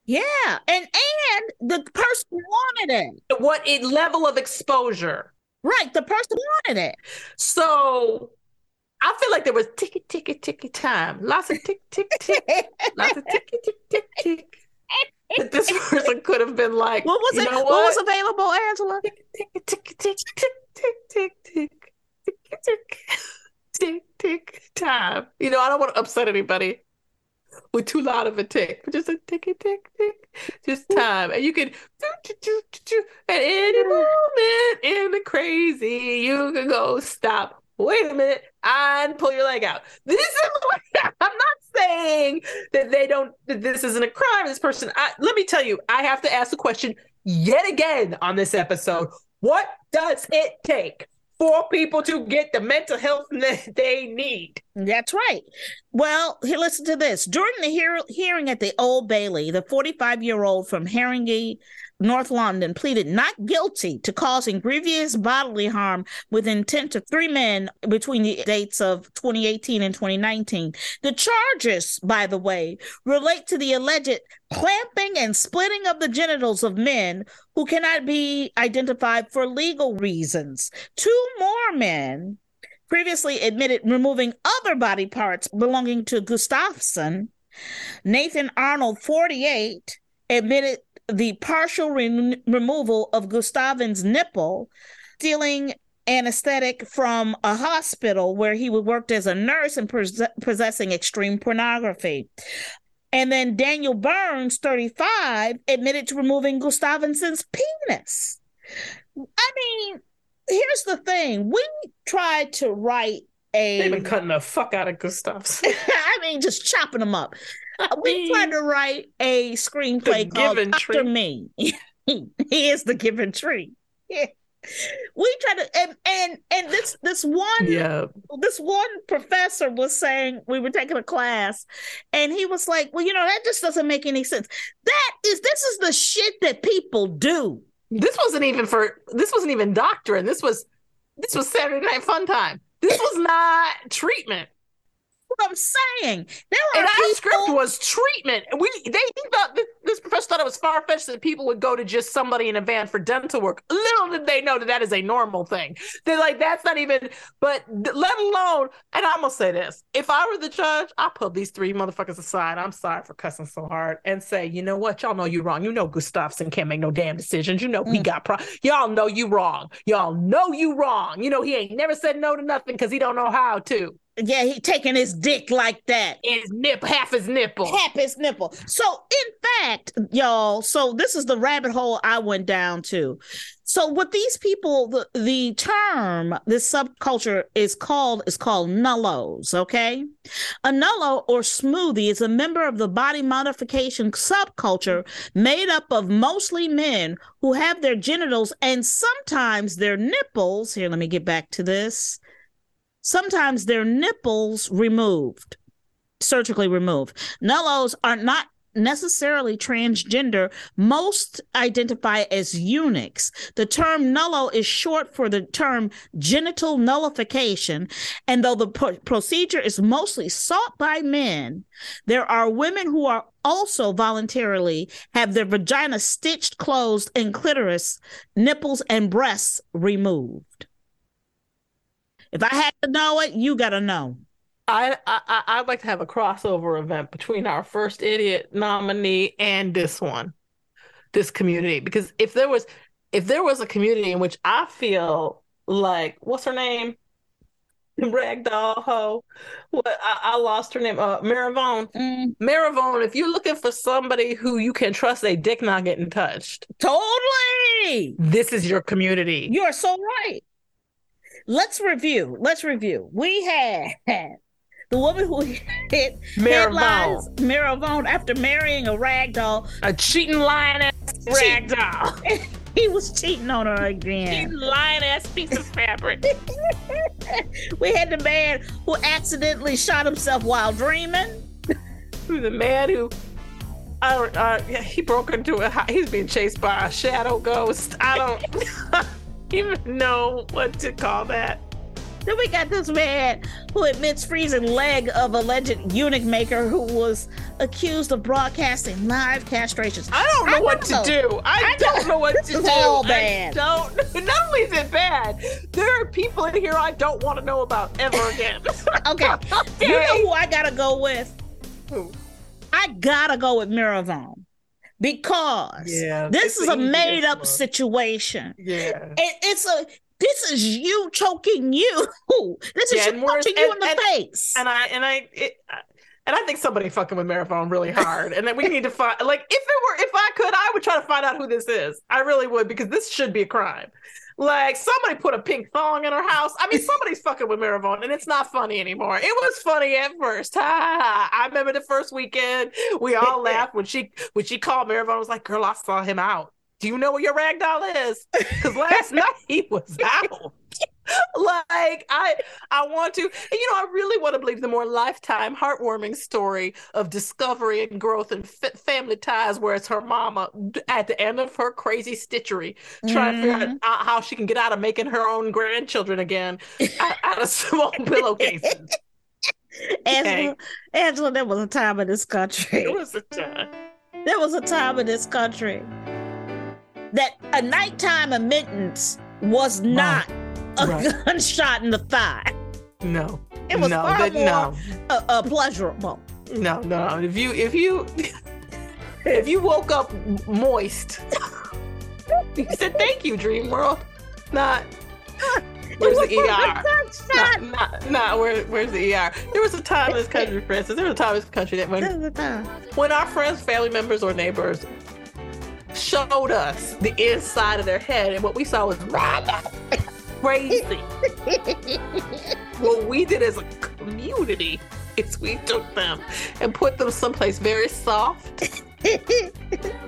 Yeah, and and the person wanted it. What it level of exposure? Right, the person wanted it. So I feel like there was ticky ticky ticky time, lots of tick tick tick, lots of ticky tick tick tick that this person could have been like, what was it? What? what? was available, Angela? Tick, tick, tick, tick, tick, tick, tick, tick, tick, tick, tick, tick, time. You know, I don't want to upset anybody with too loud of a tick, but just a tick, tick, tick, just time. And you can, at any moment in the crazy, you can go stop wait a minute and pull your leg out. This is I'm not saying that they don't that this isn't a crime. This person, I, let me tell you, I have to ask the question yet again on this episode. What does it take for people to get the mental health that they need. That's right. Well, here, listen to this. During the hear- hearing at the Old Bailey, the 45 year old from Haringey, North London pleaded not guilty to causing grievous bodily harm with intent to three men between the dates of 2018 and 2019. The charges, by the way, relate to the alleged clamping and splitting of the genitals of men who cannot be identified for legal reasons. Two more men previously admitted removing other body parts belonging to Gustavson. Nathan Arnold, 48, admitted the partial re- removal of Gustavin's nipple, stealing anesthetic from a hospital where he worked as a nurse and pos- possessing extreme pornography. And then Daniel Burns, 35, admitted to removing Gustavson's penis. I mean, here's the thing we tried to write a. They've been cutting the fuck out of Gustavson. I mean, just chopping them up Uh, we tried to write a screenplay called After Me. he is the given tree. Yeah. We tried to and and and this this one yeah this one professor was saying we were taking a class and he was like, Well, you know, that just doesn't make any sense. That is this is the shit that people do. This wasn't even for this wasn't even doctrine. This was this was Saturday night fun time. This was not treatment. What I'm saying. There are and our people, script was treatment. We they he thought this, this professor thought it was far fetched that people would go to just somebody in a van for dental work. Little did they know that that is a normal thing. They're like that's not even. But let alone, and I'm gonna say this: if I were the judge, I put these three motherfuckers aside. I'm sorry for cussing so hard, and say, you know what, y'all know you wrong. You know Gustavson can't make no damn decisions. You know he Mm. got pro. Y'all know you wrong. Y'all know you wrong. You know he ain't never said no to nothing because he don't know how to. Yeah, he taking his dick like that. His nip, half his nipple. Half his nipple. So, in fact, y'all, so this is the rabbit hole I went down to. So, what these people, the, the term, this subculture is called is called nullos. Okay, a nullo or smoothie is a member of the body modification subculture made up of mostly men who have their genitals and sometimes their nipples. Here, let me get back to this. Sometimes their nipples removed surgically removed. Nullos are not necessarily transgender. Most identify as eunuchs. The term nullo is short for the term genital nullification. And though the pro- procedure is mostly sought by men, there are women who are also voluntarily have their vagina stitched closed and clitoris, nipples, and breasts removed. If I had to know it, you got to know. I, I I'd like to have a crossover event between our first idiot nominee and this one, this community. Because if there was if there was a community in which I feel like what's her name, Ragdoll Ho, what I, I lost her name, uh, Maravone. Mm, Maravone. If you're looking for somebody who you can trust, a dick not getting touched, totally. this is your community. You're so right. Let's review. Let's review. We had the woman who hit headlines, Maravone, after marrying a rag doll, a cheating lion ass rag doll. He was cheating on her again. cheating lioness piece of fabric. we had the man who accidentally shot himself while dreaming. Who's the man who uh yeah, he broke into a he's being chased by a shadow ghost. I don't even know what to call that. Then we got this man who admits freezing leg of alleged eunuch maker who was accused of broadcasting live castrations. I don't know I what know. to do. I, I don't know. know what This to is do. all I bad. don't not only is it bad, there are people in here I don't want to know about ever again. Okay. You know who I gotta go with? Who? I gotta go with Miravone because Yeah, this is a made up one. situation. Yeah. It, it's a this is you choking you. This is Yeah, you and punching you in the and- face. And I and I it, and I think somebody fucking with Maravone really hard. And then we need to find like if it were if I could, I would try to find out who this is. I really would because this should be a crime. Like somebody put a pink thong in her house. I mean, somebody's fucking with Maravon, and it's not funny anymore. It was funny at first. Ha, ha, ha. I remember the first weekend we all laughed when she when she called Maravon. I was like, "Girl, I saw him out. Do you know where your rag doll is? Because last night he was out." like I I want to and you know I really want to believe the more lifetime heartwarming story of discovery and growth and f- family ties where it's her mama at the end of her crazy stitchery trying to figure out uh, how she can get out of making her own grandchildren again out, out of small pillowcases. Angela, Angela, there was a time in this country. it was a time. There was a time in this country that a nighttime admittance was not a Right. gunshot in the thigh. no It was no far that- more no uh, uh, pleasurable. no no if you if you if you woke up moist you said thank you dream world not where's the ER. Not, not, not where, where's the ER? There was a time in this country, Frances. There was a time in this country that when, a when our friends, family members, or neighbors showed us the inside of their head, and what we saw was crazy. what we did as a community is we took them and put them someplace very soft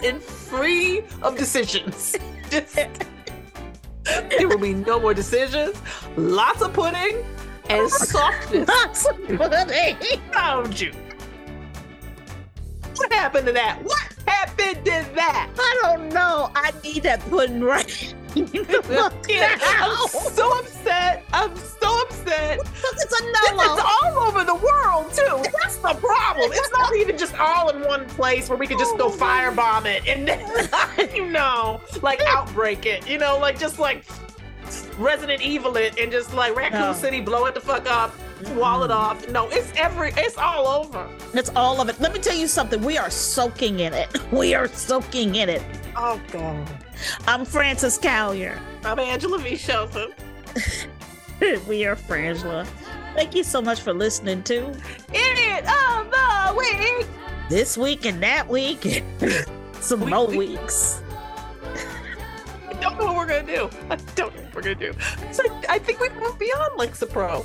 and free of decisions. Just, there will be no more decisions, lots of pudding, and softness Lots of pudding. around you. What happened to that? What happened to that? I don't know. I need that pudding right I'm so upset. I'm so upset. It's a It's all over the world too. That's the problem. It's not even just all in one place where we could just go oh. firebomb it and then, you know, like outbreak it. You know, like just like Resident Evil it and just like Raccoon No. City blow it the fuck up, wall it mm-hmm. off. No, it's every. It's all over. It's all of it. Let me tell you something. We are soaking in it. We are soaking in it. Oh god. I'm Frances Callier. I'm Angela V. Shelton. we are Frangela. Thank you so much for listening to Idiot of the week. this week and that week. Some We- more we- weeks. I don't know what we're gonna do. I don't know what we're gonna do. So I think we've moved beyond Lexapro.